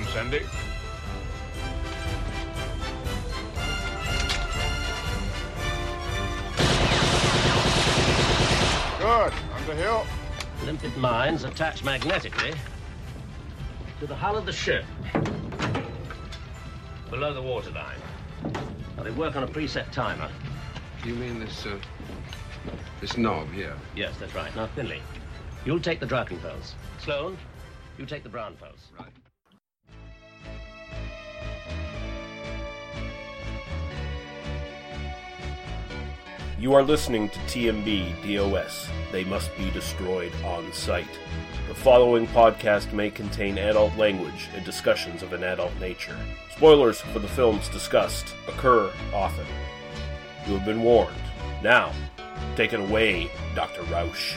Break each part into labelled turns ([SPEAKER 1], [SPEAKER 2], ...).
[SPEAKER 1] doing, Cindy? Good. Under hill.
[SPEAKER 2] Limpet mines attach magnetically to the hull of the ship below the waterline. Now, they work on a preset timer.
[SPEAKER 3] You mean this, uh, this knob here?
[SPEAKER 2] Yes, that's right. Now, Finley, you'll take the Drachenfels. Sloan, you take the Braunfels.
[SPEAKER 3] Right.
[SPEAKER 4] You are listening to TMB DOS. They must be destroyed on sight. The following podcast may contain adult language and discussions of an adult nature. Spoilers for the films discussed occur often. You have been warned. Now, take it away, Dr. Roush.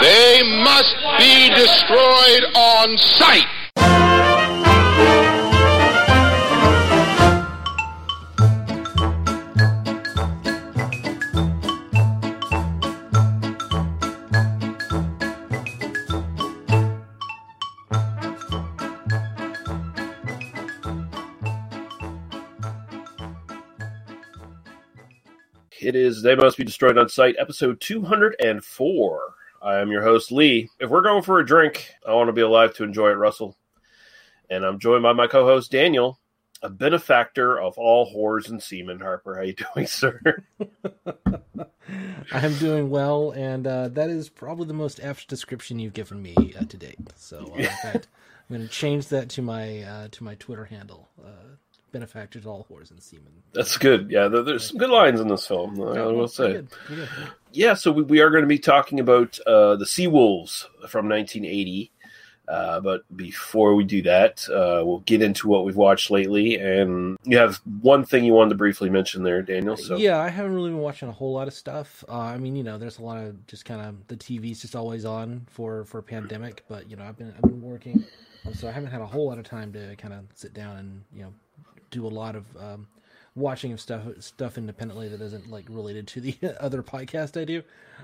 [SPEAKER 5] They must be destroyed on sight.
[SPEAKER 4] It is They Must Be Destroyed on Sight, episode 204. I am your host, Lee. If we're going for a drink, I want to be alive to enjoy it, Russell. And I'm joined by my co host, Daniel, a benefactor of all whores and semen. Harper, how you doing, sir?
[SPEAKER 6] I'm doing well, and uh, that is probably the most apt description you've given me uh, to date. So, uh, in fact, I'm going to change that to my uh, to my Twitter handle. Benefactor to all whores and semen.
[SPEAKER 4] That's good. Yeah, there- there's some good lines in this film, I will say.
[SPEAKER 6] good, good.
[SPEAKER 4] Yeah, so we, we are going to be talking about uh, the Sea Wolves from 1980. Uh, but before we do that, uh, we'll get into what we've watched lately. And you have one thing you wanted to briefly mention there, Daniel. So
[SPEAKER 6] Yeah, I haven't really been watching a whole lot of stuff. Uh, I mean, you know, there's a lot of just kind of the TV's just always on for for pandemic, but you know, I've been I've been working, so I haven't had a whole lot of time to kind of sit down and you know do a lot of um, watching of stuff stuff independently that isn't like related to the other podcast I do.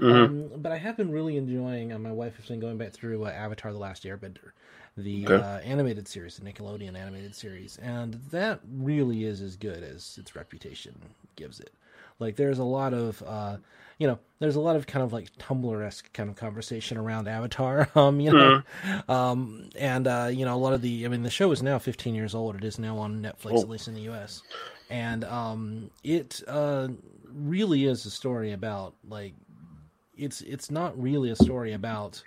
[SPEAKER 6] Um, but I have been really enjoying. Uh, my wife has been going back through uh, Avatar: The Last Airbender, the
[SPEAKER 4] Okay.
[SPEAKER 6] uh, animated series, the Nickelodeon animated series, and that really is as good as its reputation gives it. Like, there's a lot of, uh, you know, there's a lot of kind of like Tumblr esque kind of conversation around Avatar, um, you know, um, and uh, you know, a lot of the, I mean, the show is now 15 years old. It is now on Netflix,
[SPEAKER 4] Oh.
[SPEAKER 6] at least in the U.S., and um, it uh, really is a story about like it's it's not really a story about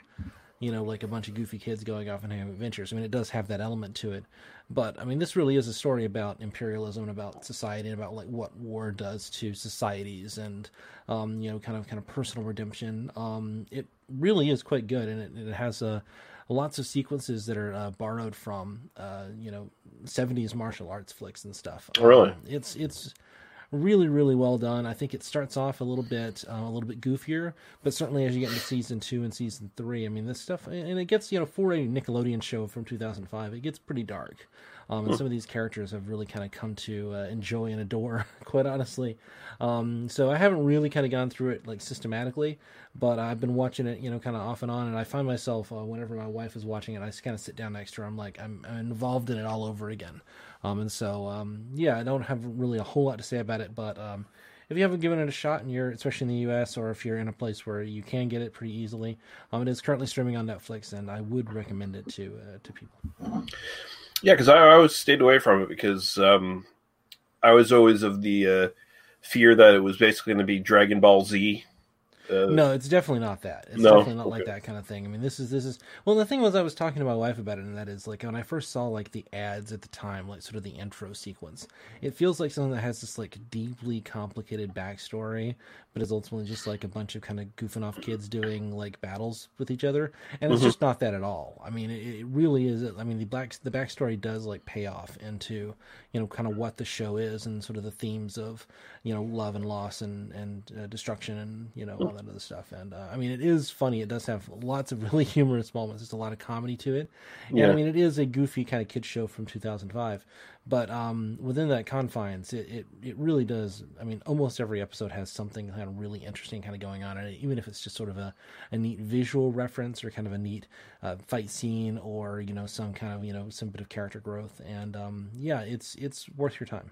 [SPEAKER 6] you know like a bunch of goofy kids going off and having adventures. I mean, it does have that element to it, but I mean, this really is a story about imperialism and about society and about like what war does to societies and um, you know kind of kind of personal redemption. Um, it really is quite good, and it, it has a lots of sequences that are uh, borrowed from uh, you know 70s martial arts flicks and stuff.
[SPEAKER 4] Oh, really?
[SPEAKER 6] Um, it's it's really really well done. I think it starts off a little bit uh, a little bit goofier, but certainly as you get into season two and season three, I mean this stuff and it gets you know for a Nickelodeon show from 2005, it gets pretty dark. Um, and some of these characters have really kind of come to uh, enjoy and adore, quite honestly. Um, so I haven't really kind of gone through it like systematically, but I've been watching it, you know, kind of off and on. And I find myself uh, whenever my wife is watching it, I just kind of sit down next to her. I'm like, I'm, I'm involved in it all over again. Um, and so, um, yeah, I don't have really a whole lot to say about it, but um, if you haven't given it a shot and you're, especially in the U.S. or if you're in a place where you can get it pretty easily, um, it is currently streaming on Netflix, and I would recommend it to uh, to people.
[SPEAKER 4] Yeah, because I, always stayed away from it because um, I was always of the uh, fear that it was basically going to be Dragon Ball Z. Uh,
[SPEAKER 6] No, it's definitely not that. It's
[SPEAKER 4] No?
[SPEAKER 6] definitely not like that kind of thing. I mean, this is this is well. The thing was, I was talking to my wife about it, and that is like when I first saw like the ads at the time, like sort of the intro sequence. It feels like something that has this like deeply complicated backstory, but is ultimately just like a bunch of kind of goofing off kids doing like battles with each other, and it's just not that at all. I mean, it, it really is. I mean, the black the backstory does like pay off into you know kind of what the show is and sort of the themes of you know love and loss and and uh, destruction and you know all that other stuff. And uh, I mean, it is funny. It does have lots of really humorous moments. There's a lot of comedy to it. And
[SPEAKER 4] Yeah.
[SPEAKER 6] I mean, it is a goofy kind of kid show from 2005. But um, within that confines, it, it, it really does. I mean, almost every episode has something kind of really interesting kind of going on and even if it's just sort of a, a neat visual reference or kind of a neat uh, fight scene or, you know, some kind of, you know, some bit of character growth. And um, yeah, it's it's worth your time.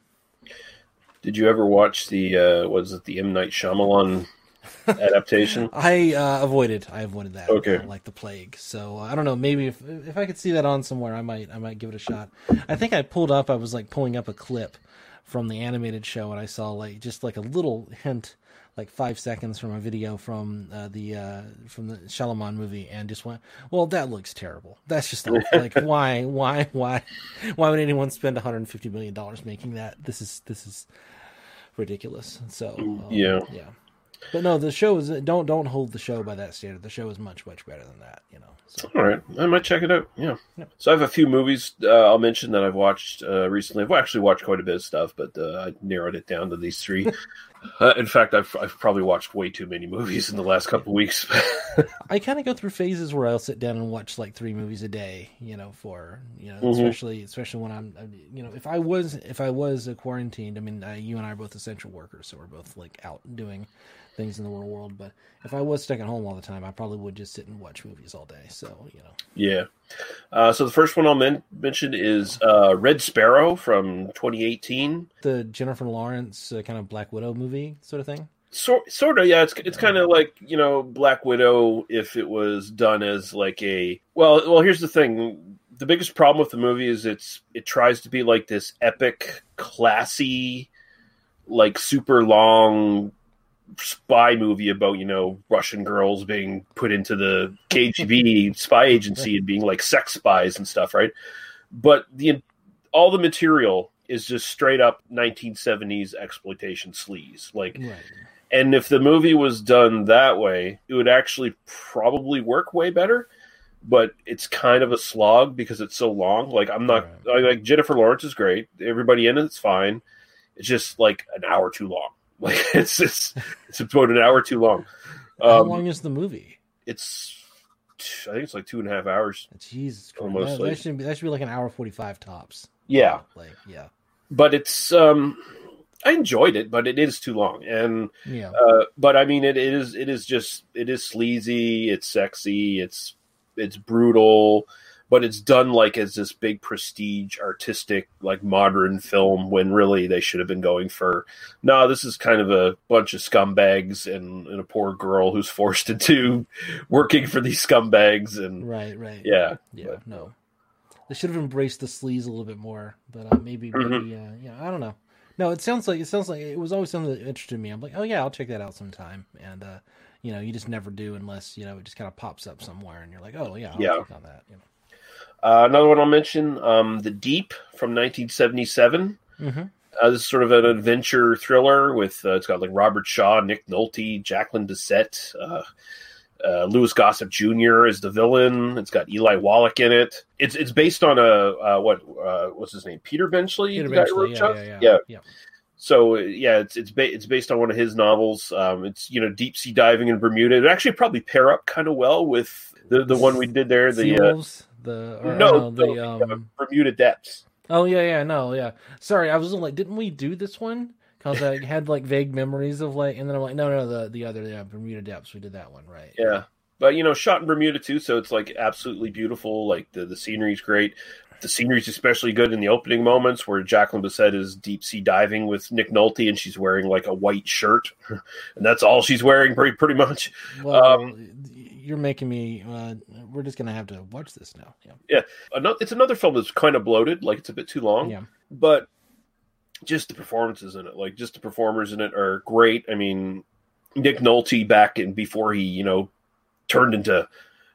[SPEAKER 4] Did you ever watch the uh, was it the M Night Shyamalan adaptation?
[SPEAKER 6] I uh, avoided. I avoided that.
[SPEAKER 4] Okay.
[SPEAKER 6] uh, like the plague. So uh, I don't know. Maybe if if I could see that on somewhere, I might I might give it a shot. I think I pulled up. I was like pulling up a clip from the animated show, and I saw like just like a little hint, like five seconds from a video from uh, the uh, from the Shalaman movie, and just went, "Well, that looks terrible. That's just like why why why why would anyone spend 150 million dollars making that? This is this is ridiculous." So um,
[SPEAKER 4] Yeah.
[SPEAKER 6] yeah. But no, the show is don't don't hold the show by that standard. The show is much much better than that. You know. So
[SPEAKER 4] All right, I might check it out. Yeah. So I have a few movies uh, I'll mention that I've watched uh, recently. I've actually watched quite a bit of stuff, but uh, I narrowed it down to these three. uh, in fact, I've I've probably watched way too many movies in the last couple of weeks.
[SPEAKER 6] I kind of go through phases where I'll sit down and watch like three movies a day. You know, for you know,
[SPEAKER 4] Mhm.
[SPEAKER 6] especially especially when I'm uh, you know if I was if I was quarantined. I mean, uh, you and I are both essential workers, so we're both like out doing things in the real world. But if I was stuck at home all the time, I probably would just sit and watch movies all day. So you know,
[SPEAKER 4] yeah. Uh, so the first one I'll men- mention is uh, Red Sparrow from 2018.
[SPEAKER 6] the Jennifer Lawrence uh, kind of Black Widow movie sort of thing.
[SPEAKER 4] Sort sort of yeah. It's it's kind of like you know Black Widow if it was done as like a well well. Here's the thing. The biggest problem with the movie is it's it tries to be like this epic, classy, like super long spy movie about you know Russian girls being put into the KGB spy agency and being like sex spies and stuff, right? But the all the material is just straight up 1970s exploitation sleaze. Like
[SPEAKER 6] Right.
[SPEAKER 4] and if the movie was done that way, it would actually probably work way better. But it's kind of a slog because it's so long. Like I'm not I, like Jennifer Lawrence is great. Everybody in it's fine. It's just like an hour too long. Like it's it's it's about an hour too long.
[SPEAKER 6] How
[SPEAKER 4] Um,
[SPEAKER 6] long is the movie?
[SPEAKER 4] It's I think it's like two and a half hours.
[SPEAKER 6] Jesus Christ.
[SPEAKER 4] Almost
[SPEAKER 6] that,
[SPEAKER 4] like-
[SPEAKER 6] that should be that should be like an hour forty five tops.
[SPEAKER 4] Yeah,
[SPEAKER 6] Like yeah.
[SPEAKER 4] but it's um I enjoyed it, but it is too long. And
[SPEAKER 6] Yeah.
[SPEAKER 4] uh, but I mean, it is it is just it is sleazy. It's sexy. It's it's brutal, but it's done like as this big prestige, artistic, like modern film. When really they should have been going for no. This is kind of a bunch of scumbags and, and a poor girl who's forced into working for these scumbags. And
[SPEAKER 6] Right, right.
[SPEAKER 4] yeah,
[SPEAKER 6] Yeah, no. They should have embraced the sleaze a little bit more, but uh, maybe,
[SPEAKER 4] Mhm.
[SPEAKER 6] uh, yeah, I don't know. No, it sounds like it sounds like it was always something that interested me. I'm like, oh yeah, I'll check that out sometime, and uh, you know, you just never do unless you know it just kind of pops up somewhere, and you're like, oh yeah, I'll
[SPEAKER 4] Yeah.
[SPEAKER 6] on that. You
[SPEAKER 4] Uh, another one I'll mention, um, The Deep from 1977.
[SPEAKER 6] Mm-hmm.
[SPEAKER 4] Uh, this is sort of an adventure thriller with uh, it's got like Robert Shaw, Nick Nolte, Jacqueline Bisset, uh, uh, Louis Gossett Jr. is the villain. It's got Eli Wallach in it. It's it's based on a uh, what uh, what's his name Peter Benchley.
[SPEAKER 6] Peter
[SPEAKER 4] the guy who
[SPEAKER 6] Benchley, yeah, yeah, yeah,
[SPEAKER 4] yeah.
[SPEAKER 6] yeah.
[SPEAKER 4] So yeah, it's it's ba- it's based on one of his novels. Um, it's you know deep sea diving in Bermuda. It actually probably pair up kind of well with the the one we did there. The uh,
[SPEAKER 6] the or,
[SPEAKER 4] no,
[SPEAKER 6] no, the
[SPEAKER 4] the, uh,
[SPEAKER 6] um.
[SPEAKER 4] Bermuda depths.
[SPEAKER 6] Oh yeah, yeah, no, yeah. Sorry, I was like, didn't we do this one? Because I had like vague memories of like, and then I'm like, no, no, the the other, yeah, Bermuda Depths, we did that one, right?
[SPEAKER 4] Yeah. But you know, shot in Bermuda too, so it's like absolutely beautiful. Like the the scenery's great. The scenery's especially good in the opening moments where Jacqueline Bisset is deep sea diving with Nick Nolte, and she's wearing like a white shirt, and that's all she's wearing pretty pretty much.
[SPEAKER 6] Well,
[SPEAKER 4] Um,
[SPEAKER 6] you're making me. Uh, we're just gonna have to watch this now. Yeah.
[SPEAKER 4] Yeah, another, it's another film that's kind of bloated, like it's a bit too long.
[SPEAKER 6] Yeah.
[SPEAKER 4] but just the performances in it, like just the performers in it are great. I mean, Nick Nolte back in before he, you know, turned into,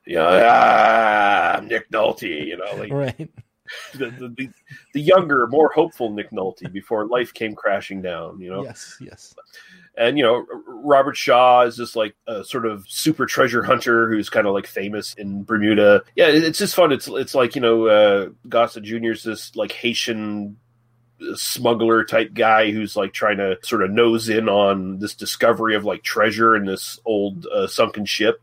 [SPEAKER 4] you know, ah, Nick Nolte, you know, like
[SPEAKER 6] Right.
[SPEAKER 4] the, the, the, the younger, more hopeful Nick Nolte before life came crashing down, you know.
[SPEAKER 6] Yes. Yes.
[SPEAKER 4] And you know, Robert Shaw is just like a sort of super treasure hunter who's kind of like famous in Bermuda. Yeah, it's just fun. It's it's like you know, uh, Jr. is this like Haitian smuggler type guy who's like trying to sort of nose in on this discovery of like treasure in this old uh, sunken ship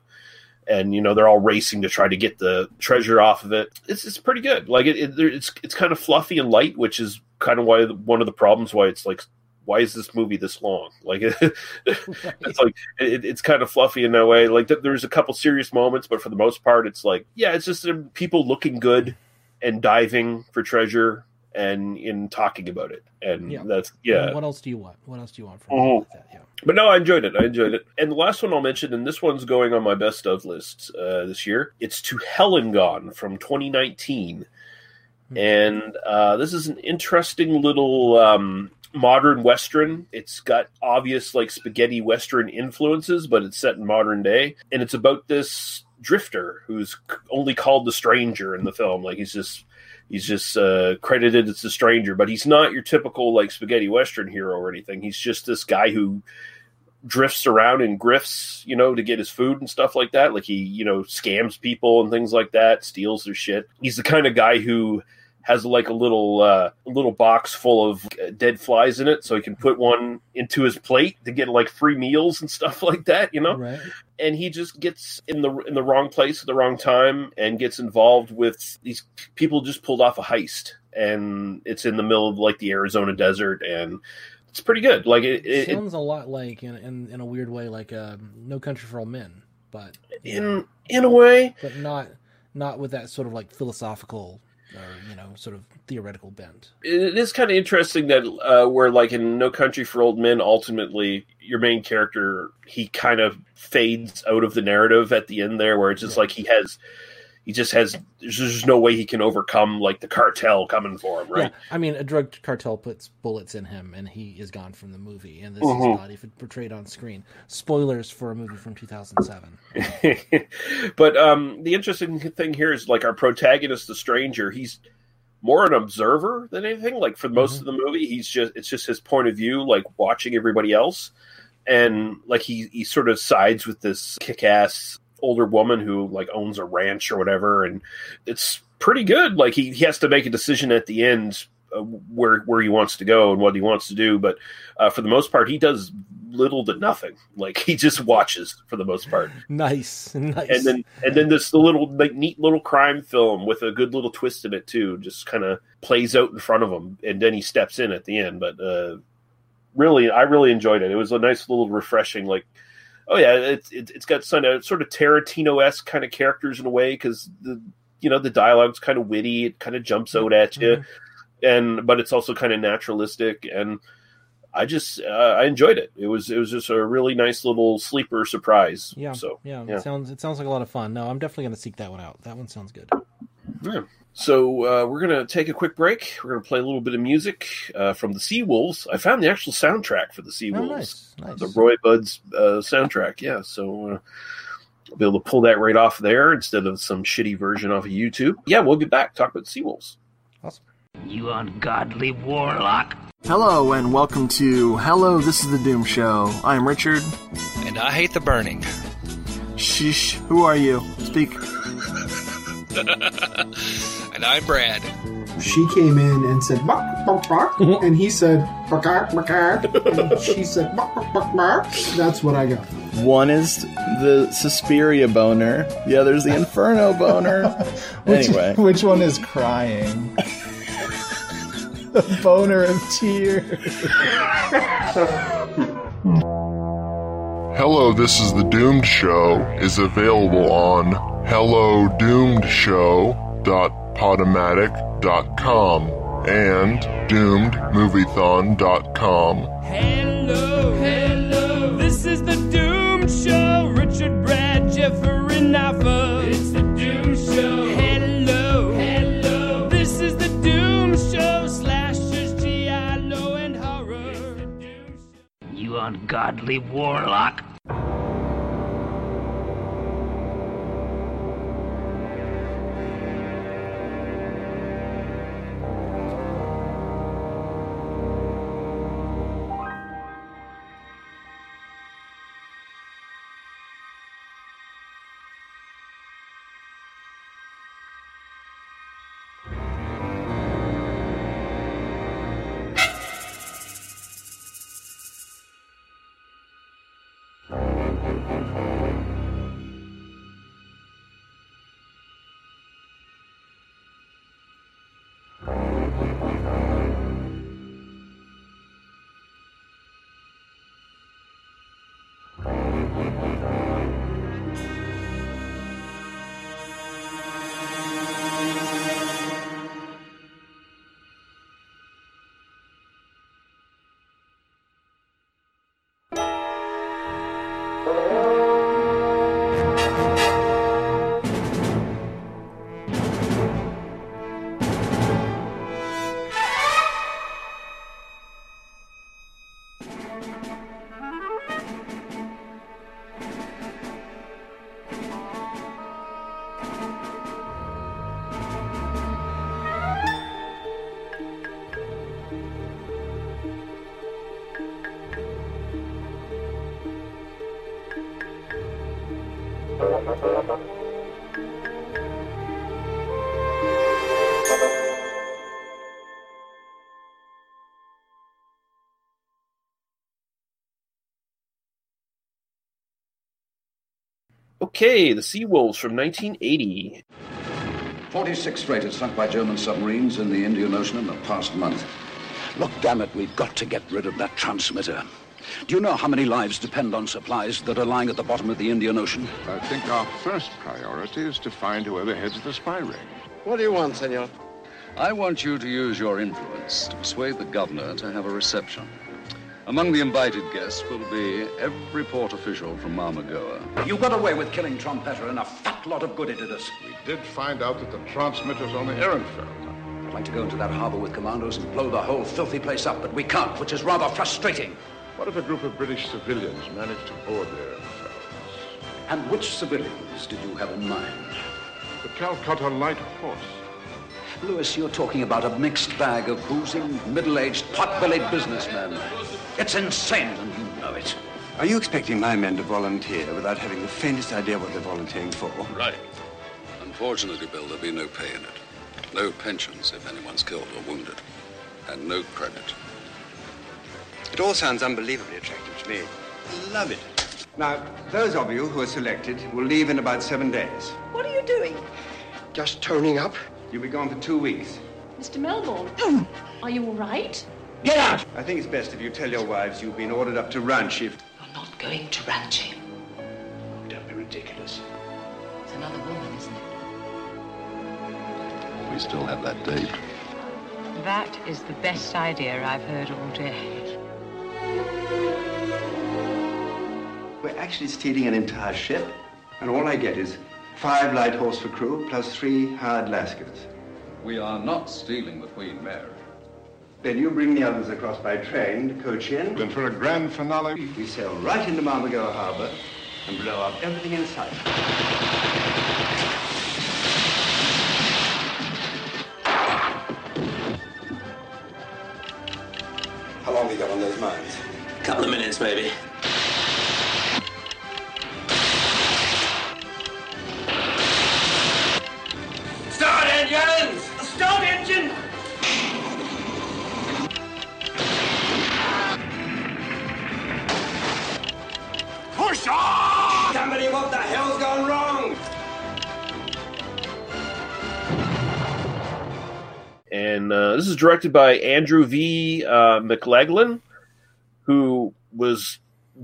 [SPEAKER 4] and you know they're all racing to try to get the treasure off of it it's, it's pretty good like it, it it's it's kind of fluffy and light which is kind of why one of the problems why it's like why is this movie this long like it's like it, it's kind of fluffy in that way like there's a couple serious moments but for the most part it's like yeah it's just um, people looking good and diving for treasure and in talking about it and
[SPEAKER 6] Yeah.
[SPEAKER 4] that's yeah
[SPEAKER 6] What else do you want? What else do you want from
[SPEAKER 4] Mhm.
[SPEAKER 6] that? Yeah.
[SPEAKER 4] but no, I enjoyed it. I enjoyed it. And the last one I'll mention, and this one's going on my best of list uh, this year. It's To Hell and Gone from 2019, and uh, this is an interesting little um, modern western. It's got obvious like spaghetti western influences, but it's set in modern day, and it's about this drifter who's only called the stranger in the film. Like he's just he's just uh, credited as the stranger, but he's not your typical like spaghetti western hero or anything. He's just this guy who drifts around and grifts, you know, to get his food and stuff like that. Like he, you know, scams people and things like that, steals their shit. He's the kind of guy who has like a little uh, little box full of uh, dead flies in it, so he can put one into his plate to get like free meals and stuff like that, you know?
[SPEAKER 6] Right.
[SPEAKER 4] and he just gets in the in the wrong place at the wrong time and gets involved with these people just pulled off a heist. And it's in the middle of like the Arizona desert and it's pretty good. Like it, it, it
[SPEAKER 6] Sounds a lot like in, in in a weird way like um, No Country for Old Men, but
[SPEAKER 4] in in a way.
[SPEAKER 6] But not not with that sort of like philosophical or you know sort of theoretical bent.
[SPEAKER 4] it is kind of interesting that uh, where like in No Country for Old Men, ultimately your main character he kind of fades out of the narrative at the end there, where it's just like he has, he just has. There's just no way he can overcome like the cartel coming for him, right?
[SPEAKER 6] Yeah, I mean, a drug cartel puts bullets in him, and he is gone from the movie. And this
[SPEAKER 4] Mhm.
[SPEAKER 6] is not even portrayed on screen. Spoilers for a movie from 2007.
[SPEAKER 4] but um, the interesting thing here is like our protagonist, the stranger. He's more an observer than anything. Like for most of the movie, he's just it's just his point of view, like watching everybody else, and like he he sort of sides with this kick-ass older woman who like owns a ranch or whatever, and it's pretty good. Like he he has to make a decision at the end. Uh, where where he wants to go and what he wants to do, but uh, for the most part, he does little to nothing. Like he just watches for the most part
[SPEAKER 6] Nice, nice.
[SPEAKER 4] and then and then this little like neat little crime film with a good little twist in it too just kind of plays out in front of him and then he steps in at the end but uh really i really enjoyed it it was a nice little refreshing like oh yeah it's it, it's got some uh, sort of tarantino-esque kind of characters in a way because the you know the dialogue's kind of witty it kind of jumps out at you
[SPEAKER 6] Mm-hmm.
[SPEAKER 4] and but it's also kind of naturalistic and I just uh, I enjoyed it. It was it was just a really nice little sleeper surprise.
[SPEAKER 6] yeah,
[SPEAKER 4] So
[SPEAKER 6] yeah,
[SPEAKER 4] yeah.
[SPEAKER 6] It sounds it sounds like a lot of fun. No, I'm definitely going to seek that one out. That one sounds good.
[SPEAKER 4] Yeah. So uh, we're gonna take a quick break. We're gonna play a little bit of music uh, from the Seawolves. I found the actual soundtrack for the Seawolves,
[SPEAKER 6] Oh, nice, nice.
[SPEAKER 4] the Roy Budd's uh, soundtrack. Yeah, so uh, I'll be able to pull that right off there instead of some shitty version off of YouTube. Yeah, we'll be back. Talk about Seawolves.
[SPEAKER 6] Awesome.
[SPEAKER 2] You ungodly warlock.
[SPEAKER 7] Hello and welcome to Hello, this is the Doom Show. I'm Richard.
[SPEAKER 8] And I hate the burning.
[SPEAKER 7] Shh, who are you? Speak.
[SPEAKER 8] And I'm Brad.
[SPEAKER 9] she came in and said bark bark bark and he said bark bark bark and she said bark bark bark bark that's what i got
[SPEAKER 10] One is the Suspiria boner, the other's the Inferno boner.
[SPEAKER 11] Which,
[SPEAKER 10] anyway,
[SPEAKER 11] which one is crying? the boner of tears.
[SPEAKER 5] Hello, This is the Doomed Show is available on hellodoomedshow.podomatic.com and doomedmoviethon.com.
[SPEAKER 12] Hello, hello, this is the Doom Show. Richard, Brad, Jeffrey, Naffa. It's the Doom Show. Hello, hello, this is the Doom Show. Slashers, giallo, and horror.
[SPEAKER 2] You ungodly warlock.
[SPEAKER 4] Okay, the Sea Wolves from 1980.
[SPEAKER 13] 46 freighters sunk by German submarines in the Indian Ocean in the past month. Look, damn it, we've got to get rid of that transmitter. Do you know how many lives depend on supplies that are lying at the bottom of the Indian Ocean?
[SPEAKER 1] I think our first priority is to find whoever heads the spy ring.
[SPEAKER 14] What do you want, senor?
[SPEAKER 13] I want you to use your influence to persuade the governor to have a reception. Among the invited guests will be every port official from Marmagoa. You got away with killing Trompetta and a fat lot of good it did us.
[SPEAKER 1] We did find out that the transmitter's on the Ehrenfels.
[SPEAKER 13] I'd like to go into that harbor with commandos and blow the whole filthy place up, but we can't, which is rather frustrating.
[SPEAKER 1] What if a group of British civilians managed to board the Ehrenfels?
[SPEAKER 13] And which civilians did you have in mind?
[SPEAKER 1] The Calcutta Light Horse.
[SPEAKER 13] Lewis, you're talking about a mixed bag of boozing, middle-aged, pot-bellied businessmen. It's insane, and you know it.
[SPEAKER 14] Are you expecting my men to volunteer without having the faintest idea what they're volunteering for?
[SPEAKER 13] Right. Unfortunately, Bill, there'll be no pay in it. No pensions if anyone's killed or wounded. And no credit.
[SPEAKER 14] It all sounds unbelievably attractive to me. Love it. Now, those of you who are selected will leave in about seven days.
[SPEAKER 15] What are you doing?
[SPEAKER 14] Just turning up. You'll be gone for two weeks.
[SPEAKER 15] Mr. Melbourne, mm. are you all right?
[SPEAKER 14] Get out! I think it's best if you tell your wives you've been ordered up to Ranchi.
[SPEAKER 15] You're not going to Ranchi.
[SPEAKER 14] Oh, don't be ridiculous.
[SPEAKER 15] It's another woman, isn't it?
[SPEAKER 13] We still have that date.
[SPEAKER 16] That is the best idea I've heard all day.
[SPEAKER 14] We're actually stealing an entire ship, and all I get is five light horse for crew plus three hired Lascars.
[SPEAKER 13] We are not stealing the Queen Mary.
[SPEAKER 14] Then you bring the others across by train to Cochin.
[SPEAKER 1] Then for a grand finale,
[SPEAKER 14] we sail right into Marmagoa Harbor and blow up everything in sight. How long have you got on those mines?
[SPEAKER 17] A couple of minutes, maybe.
[SPEAKER 18] Start engines! Start engine! Push on! Somebody, what the hell's gone wrong?
[SPEAKER 4] and uh, this is directed by Andrew V. Uh, McLaglen, who was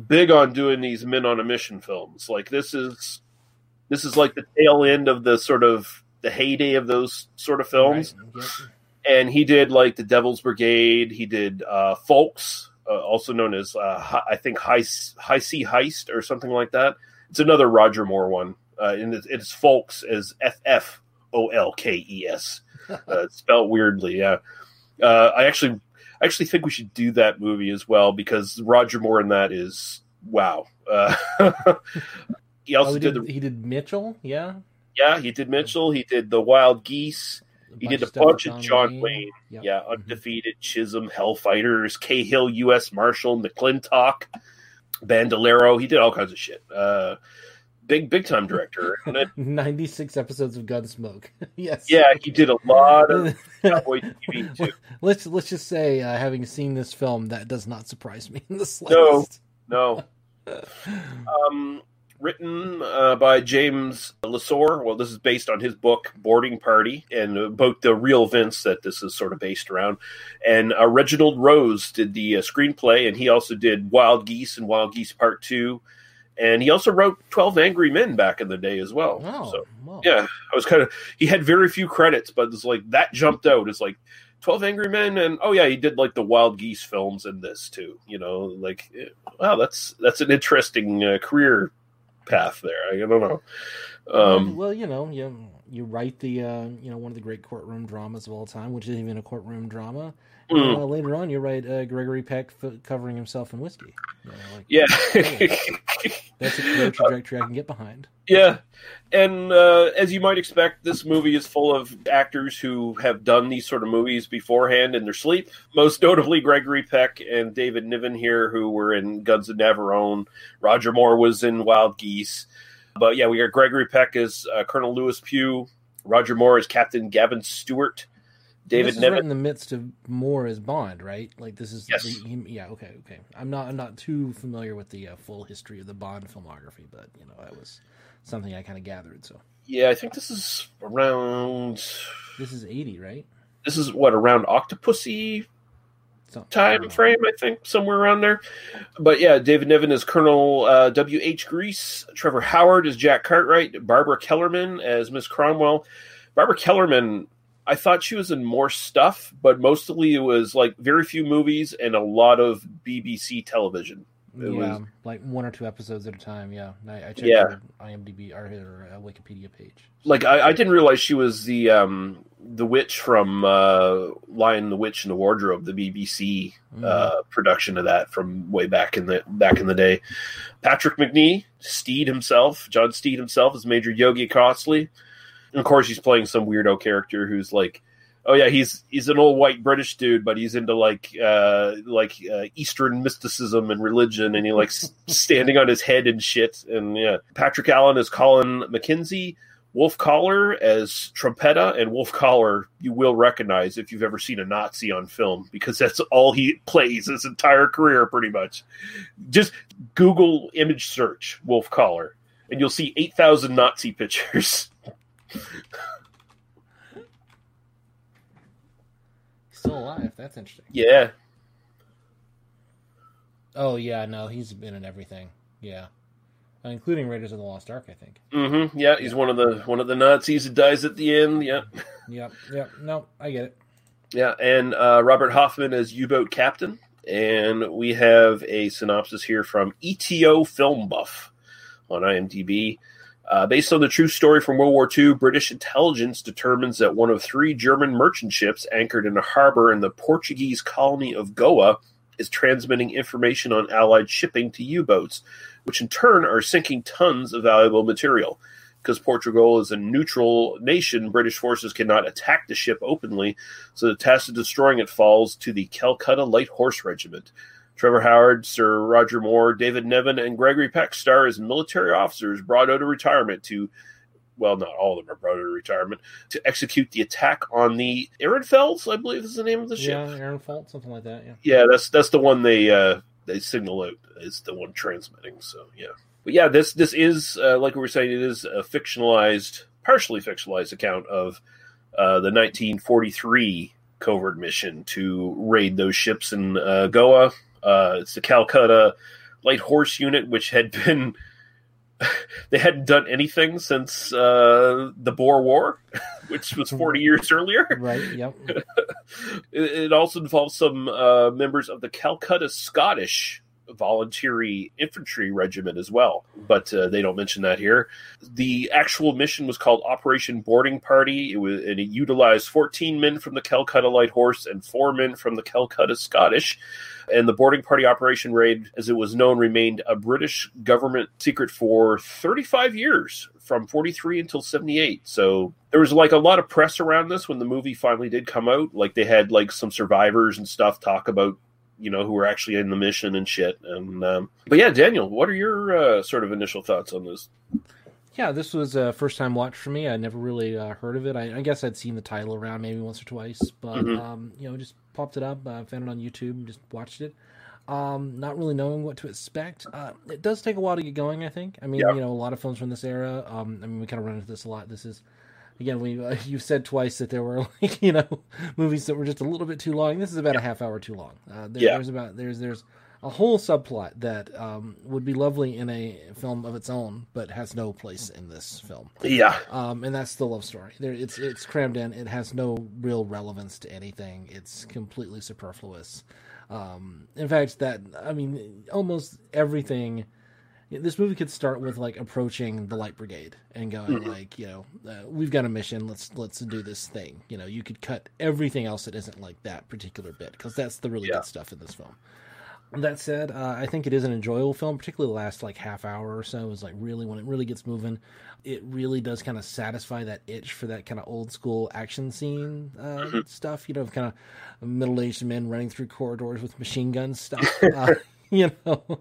[SPEAKER 4] big on doing these men on a mission films. Like this is this is like the tail end of the sort of the heyday of those sort of films.
[SPEAKER 6] Right.
[SPEAKER 4] And he did like the Devil's Brigade. He did uh, ffolkes, uh, also known as uh, I think High High Sea Heist or something like that. It's another Roger Moore one, uh, and it's, it's ffolkes as F F O L K E S uh, spelled weirdly. Yeah, uh, I actually, I actually think we should do that movie as well because Roger Moore in that is wow. Uh, he also
[SPEAKER 6] Oh, he
[SPEAKER 4] did,
[SPEAKER 6] did,
[SPEAKER 4] the
[SPEAKER 6] he did Mitchell, yeah.
[SPEAKER 4] yeah he did Mitchell. He did the Wild Geese. He did a bunch of
[SPEAKER 6] John Wayne.
[SPEAKER 4] Wayne.
[SPEAKER 6] Yep.
[SPEAKER 4] Yeah, undefeated Chisum, Hellfighters, Cahill, U.S. Marshal, McLintock, Bandolero. He did all kinds of shit. Uh, big, big time director.
[SPEAKER 6] 96 episodes of Gunsmoke. yes.
[SPEAKER 4] yeah, he did a lot of cowboy TV too.
[SPEAKER 6] let's let's just say, uh, having seen this film, that does not surprise me in the
[SPEAKER 4] No,
[SPEAKER 6] slightest.
[SPEAKER 4] no. Um, written uh, by James Leasor. Well, this is based on his book Boarding Party and about the real events that this is sort of based around. And uh, Reginald Rose did the uh, screenplay, and he also did Wild Geese and Wild Geese Part Two. And he also wrote Twelve Angry Men back in the day as well.
[SPEAKER 6] Oh,
[SPEAKER 4] so
[SPEAKER 6] wow.
[SPEAKER 4] yeah, I was kind of he had very few credits, but it's like that jumped out. It's like Twelve Angry Men, and oh yeah, he did like the Wild Geese films and this too. You know, like eh, wow, that's that's an interesting uh, career path there. I don't know. Um,
[SPEAKER 6] well, you know, you you write the uh, you know one of the great courtroom dramas of all time, which isn't even a courtroom drama.
[SPEAKER 4] Mm.
[SPEAKER 6] uh, later on, you write uh, Gregory Peck f- covering himself in whiskey. You know, like,
[SPEAKER 4] yeah,
[SPEAKER 6] that's a career trajectory I can get behind.
[SPEAKER 4] Yeah, and uh, as you might expect, this movie is full of actors who have done these sort of movies beforehand in their sleep. Most notably, Gregory Peck and David Niven here, who were in Guns of Navarone. Roger Moore was in Wild Geese. But yeah, we got Gregory Peck as uh, Colonel Lewis Pugh. Roger Moore as Captain Gavin Stewart. David Niven.
[SPEAKER 6] right in the midst of Moore as Bond, right? Like this is
[SPEAKER 4] Yes.
[SPEAKER 6] the- he- yeah, okay, okay. I'm not I'm not too familiar with the uh, full history of the Bond filmography, but you know, that was something I kind of gathered. So
[SPEAKER 4] Yeah, I think this is around.
[SPEAKER 6] this is 80, right?
[SPEAKER 4] This is what around Octopussy time frame, I think, somewhere around there. But yeah, David Niven is Colonel uh, W. H. Grice. Trevor Howard is Jack Cartwright. Barbara Kellerman as Miss Cromwell. Barbara Kellerman, I thought she was in more stuff, but mostly it was like very few movies and a lot of BBC television. It
[SPEAKER 6] yeah,
[SPEAKER 4] was
[SPEAKER 6] like one or two episodes at a time. Yeah, I, I checked
[SPEAKER 4] Yeah.
[SPEAKER 6] her IMDb or her uh, Wikipedia page.
[SPEAKER 4] like I, I didn't realize she was the um the witch from uh Lion the Witch and the Wardrobe, the BBC uh production of that from way back in the back in the day. Patrick Macnee, Steed himself, John Steed himself is Major Yogi Crossley. And of course he's playing some weirdo character who's like Oh yeah, he's he's an old white British dude, but he's into like uh like uh, Eastern mysticism and religion, and he likes standing on his head and shit. And yeah, Patrick Allen is Colin McKenzie, Wolf Kahler as Trumpetta, and Wolf Kahler you will recognize if you've ever seen a Nazi on film because that's all he plays his entire career, pretty much. Just Google image search Wolf Kahler, and you'll see eight thousand Nazi pictures.
[SPEAKER 6] Still alive. That's interesting.
[SPEAKER 4] yeah.
[SPEAKER 6] Oh yeah, no, he's been in everything. Yeah, uh, including Raiders of the Lost Ark. I think.
[SPEAKER 4] hmm Yeah, he's one of the one of the Nazis who dies at the end. Yeah,
[SPEAKER 6] Yep. Yep. No, I get it.
[SPEAKER 4] yeah, and uh, Robert Hoffman as U-boat captain, and we have a synopsis here from ETO Film Buff on IMDb. Uh, based on the true story from World War II, British intelligence determines that one of three German merchant ships anchored in a harbor in the Portuguese colony of Goa is transmitting information on Allied shipping to U boats, which in turn are sinking tons of valuable material. Because Portugal is a neutral nation, British forces cannot attack the ship openly, so the task of destroying it falls to the Calcutta Light Horse Regiment. Trevor Howard, Sir Roger Moore, David Niven, and Gregory Peck star as military officers brought out of retirement to, well, not all of them are brought out of retirement, to execute the attack on the Ehrenfels, I believe is the name of the ship.
[SPEAKER 6] Yeah, Aaron something like that. Yeah.
[SPEAKER 4] Yeah, that's that's the one they uh, they signal out. It's the one transmitting. So yeah, but yeah, this this is uh, like we were saying, it is a fictionalized, partially fictionalized account of uh, the 1943 covert mission to raid those ships in uh, Goa. Uh, it's the Calcutta Light Horse Unit, which had been they hadn't done anything since uh, the Boer War, which was 40 years earlier.
[SPEAKER 6] Right. Yep.
[SPEAKER 4] it, it also involves some uh, members of the Calcutta Scottish Voluntary Infantry Regiment as well, but uh, they don't mention that here. The actual mission was called Operation Boarding Party. It was and it utilized 14 men from the Calcutta Light Horse and four men from the Calcutta Scottish. And the boarding party operation raid, as it was known, remained a British government secret for 35 years, from 43 until 78. So there was like a lot of press around this when the movie finally did come out. Like they had like some survivors and stuff talk about, you know, who were actually in the mission and shit. And um, but yeah, Daniel, what are your uh, sort of initial thoughts on this?
[SPEAKER 6] Yeah, this was a first time watch for me. I never really uh, heard of it. I, I guess I'd seen the title around maybe once or twice, but
[SPEAKER 4] Mhm.
[SPEAKER 6] um, you know, just popped it up, uh, found it on YouTube, just watched it. Um, not really knowing what to expect. Uh, it does take a while to get going. I think. I mean,
[SPEAKER 4] Yeah.
[SPEAKER 6] you know, a lot of films from this era. Um, I mean, we kind of run into this a lot. This is. Again, we uh, you've said twice that there were like you know movies that were just a little bit too long. This is about a half hour too long. Uh, there,
[SPEAKER 4] Yeah.
[SPEAKER 6] There's about there's there's a whole subplot that um, would be lovely in a film of its own, but has no place in this film.
[SPEAKER 4] Yeah.
[SPEAKER 6] um, and that's the love story. There, it's it's crammed in. It has no real relevance to anything. It's completely superfluous. Um, in fact, that I mean, almost everything. This movie could start with like approaching the light brigade and going
[SPEAKER 4] Mhm.
[SPEAKER 6] like, you know, uh, we've got a mission. Let's let's do this thing. You know, you could cut everything else that isn't like that particular bit because that's the really good stuff in this film. That said, uh, I think it is an enjoyable film, particularly the last like half hour or so is like really when it really gets moving. It really does kind of satisfy that itch for that kind of old school action scene uh, stuff. You know, kind of middle aged men running through corridors with machine guns stuff. Uh, you know,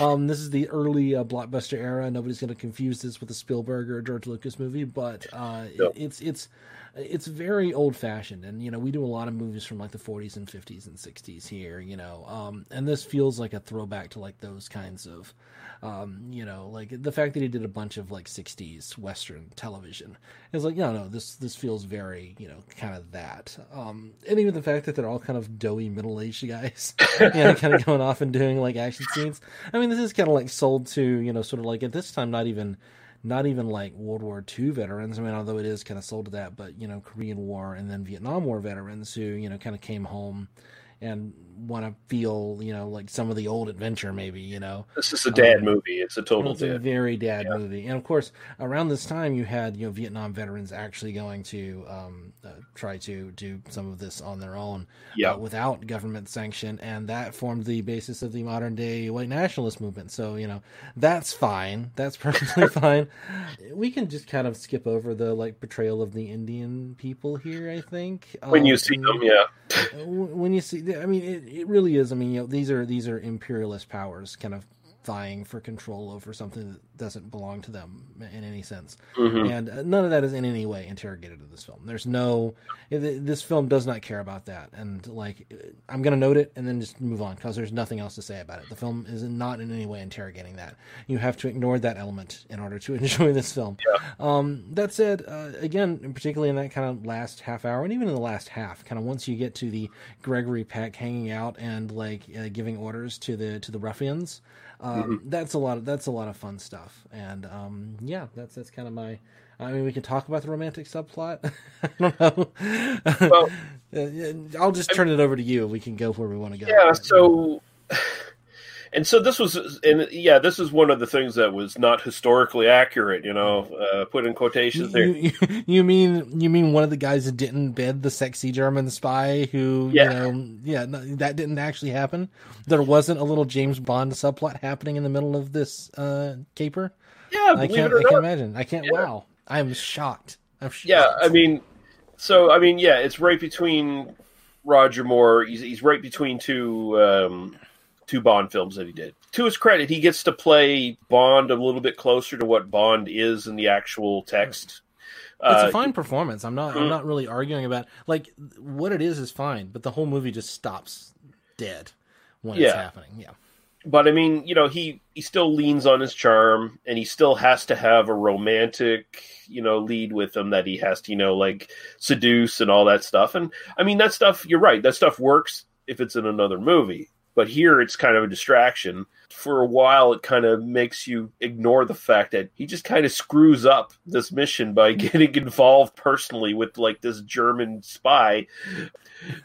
[SPEAKER 6] um, this is the early uh, blockbuster era. Nobody's going to confuse this with a Spielberg or a George Lucas movie, but uh,
[SPEAKER 4] No.
[SPEAKER 6] it's it's it's very old fashioned and you know we do a lot of movies from like the 40s and 50s and 60s here you know um and this feels like a throwback to like those kinds of um you know like the fact that he did a bunch of like 60s western television. Is like no no this this feels very you know kind of that. Um and even the fact that they're all kind of doughy middle-aged guys you know kind of going off and doing like action scenes. I mean this is kind of like sold to you know sort of like at this time not even not even like World War II veterans. I mean, although it is kind of sold to that, but you know, Korean War and then Vietnam War veterans who you know kind of came home and want to feel you know like some of the old adventure, maybe you know.
[SPEAKER 4] This is a dad
[SPEAKER 6] Um,
[SPEAKER 4] movie. It's a total
[SPEAKER 6] it's a very dad movie, and of course, around this time, you had you know Vietnam veterans actually going to um, uh, try to do some of this on their own,
[SPEAKER 4] Yeah.
[SPEAKER 6] uh, without government sanction, and that formed the basis of the modern day white nationalist movement. So you know that's fine, that's perfectly fine. We can just kind of skip over the like portrayal of the Indian people here. I think
[SPEAKER 4] When you
[SPEAKER 6] Um,
[SPEAKER 4] see them, yeah.
[SPEAKER 6] when you see i mean it, it really is i mean you know these are these are imperialist powers kind of vying for control over something that doesn't belong to them in any sense.
[SPEAKER 4] Mhm.
[SPEAKER 6] and uh, none of that is in any way interrogated in this film. There's no this film does not care about that. And like i'm going to note it and then just move on because there's nothing else to say about it. The film is not in any way interrogating that. You have to ignore that element in order to enjoy this film. Um, that said, uh, again, particularly in that kind of last half hour, and even in the last half, kind of once you get to the Gregory Peck hanging out and like uh, giving orders to the to the ruffians, um, that's a lot. Of, that's a lot of fun stuff. And um, yeah, that's that's kind of my. I mean, we can talk about the romantic subplot. I don't know.
[SPEAKER 4] Well,
[SPEAKER 6] Uh, I'll just turn it over to you. And we can go where we want to go.
[SPEAKER 4] Yeah, so and so this was and yeah, this is one of the things that was not historically accurate, you know, uh, put in quotations there.
[SPEAKER 6] You, you, mean you mean one of the guys that didn't bid the sexy German spy who
[SPEAKER 4] Yeah.
[SPEAKER 6] you know yeah that didn't actually happen. There wasn't a little James Bond subplot happening in the middle of this uh, caper.
[SPEAKER 4] Yeah,
[SPEAKER 6] I can't
[SPEAKER 4] it or
[SPEAKER 6] I can't imagine. I can't. Wow, I'm shocked. I'm shocked.
[SPEAKER 4] Yeah, I mean, so I mean, yeah, it's right between Roger Moore. He's, he's right between two um, two Bond films that he did. To his credit, he gets to play Bond a little bit closer to what Bond is in the actual text.
[SPEAKER 6] It's
[SPEAKER 4] Uh,
[SPEAKER 6] a fine performance. I'm not. I'm
[SPEAKER 4] Mhm.
[SPEAKER 6] not really arguing about like what it is is fine, but the whole movie just stops dead when it's happening. Yeah.
[SPEAKER 4] but I mean, you know, he he still leans on his charm, and he still has to have a romantic, you know, lead with him that he has to, you know, like seduce and all that stuff. And I mean, that stuff. You're right. That stuff works if it's in another movie, but here it's kind of a distraction. For a while, it kind of makes you ignore the fact that he just kind of screws up this mission by getting involved personally with like this German spy.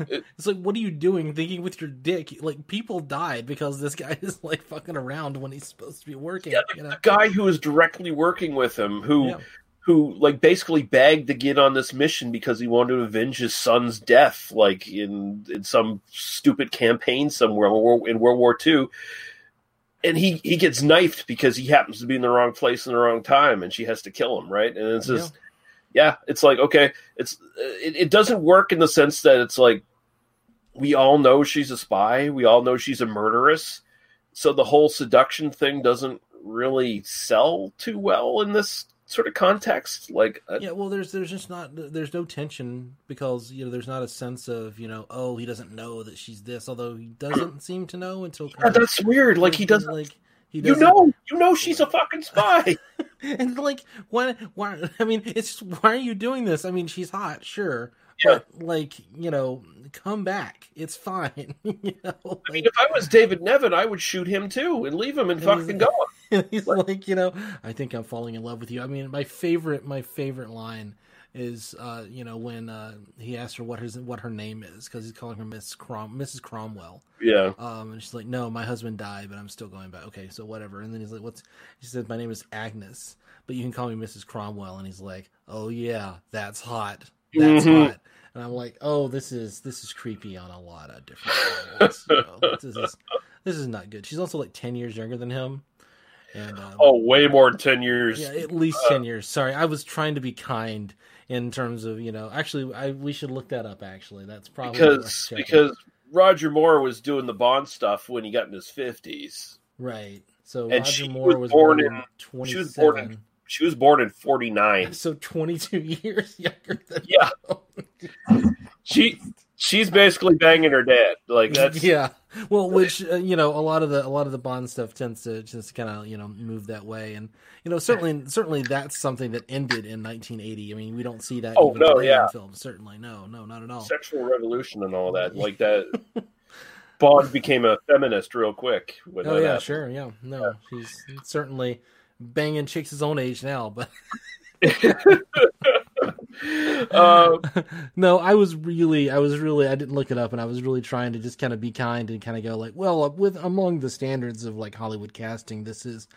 [SPEAKER 6] It's like, what are you doing? Thinking with your dick? Like, people died because this guy is like fucking around when he's supposed to be working. you know?
[SPEAKER 4] the guy who is directly working with him who
[SPEAKER 6] Yeah.
[SPEAKER 4] Who like basically begged to get on this mission because he wanted to avenge his son's death like in in some stupid campaign somewhere in World- War II and he he gets knifed because he happens to be in the wrong place in the wrong time and she has to kill him right? And it's just yeah, it's like okay it's it, it doesn't work in the sense that it's like we all know she's a spy. We all know she's a murderess. So the whole seduction thing doesn't really sell too well in this sort of context like uh,
[SPEAKER 6] Yeah, well, there's there's just not there's no tension because you know there's not a sense of you know oh he doesn't know that she's this although he doesn't seem to know until
[SPEAKER 4] yeah, that's weird like he doesn't
[SPEAKER 6] like he
[SPEAKER 4] you
[SPEAKER 6] doesn't
[SPEAKER 4] know you know she's a fucking spy
[SPEAKER 6] and like why why I mean it's why are you doing this? I mean she's hot sure but like you know, come back. It's fine. you know,
[SPEAKER 4] I mean, if I was David Niven, I would shoot him too and leave him and fucking go.
[SPEAKER 6] He's like, you know, I think I'm falling in love with you. I mean, my favorite, my favorite line is, uh, you know, when uh, he asks her what his what her name is because he's calling her Miss Crom Mrs. Cromwell.
[SPEAKER 4] Yeah.
[SPEAKER 6] Um, and she's like, no, my husband died, but I'm still going back. Okay, so whatever. And then he's like, what's? She said, my name is Agnes, but you can call me Mrs. Cromwell. And he's like, oh yeah, that's hot. That's
[SPEAKER 4] Mhm.
[SPEAKER 6] hot. And I'm like, oh, this is this is creepy on a lot of different levels. you know? this is this is not good. She's also like ten years younger than him. And um,
[SPEAKER 4] Oh, way more than ten years.
[SPEAKER 6] yeah, at least
[SPEAKER 4] Uh,
[SPEAKER 6] ten years. Sorry, I was trying to be kind in terms of you know. Actually, I we should look that up. Actually, that's probably
[SPEAKER 4] because because Roger Moore was doing the Bond stuff when he got in his fifties,
[SPEAKER 6] right. So
[SPEAKER 4] and
[SPEAKER 6] Roger
[SPEAKER 4] she
[SPEAKER 6] Moore
[SPEAKER 4] was
[SPEAKER 6] was
[SPEAKER 4] born
[SPEAKER 6] born
[SPEAKER 4] in
[SPEAKER 6] twenty
[SPEAKER 4] she was born in she was born in forty nine.
[SPEAKER 6] So twenty two years younger than
[SPEAKER 4] Yeah, she she's basically banging her dad. Like that's
[SPEAKER 6] yeah. Well, which uh, you know, a lot of the a lot of the Bond stuff tends to just kind of you know move that way, and you know certainly certainly that's something that ended in 1980. I mean, we don't see that.
[SPEAKER 4] Oh,
[SPEAKER 6] even
[SPEAKER 4] no, yeah.
[SPEAKER 6] in films. Certainly, no, no, not at all.
[SPEAKER 4] sexual revolution and all that. Like that, Bond became a feminist real quick. When
[SPEAKER 6] Oh yeah,
[SPEAKER 4] happened.
[SPEAKER 6] sure, yeah, no, she's certainly banging chicks his own age now, but.
[SPEAKER 4] Um,
[SPEAKER 6] no, I was really, I was really, I didn't look it up, and I was really trying to just kind of be kind and kind of go like, well, with among the standards of like Hollywood casting, this is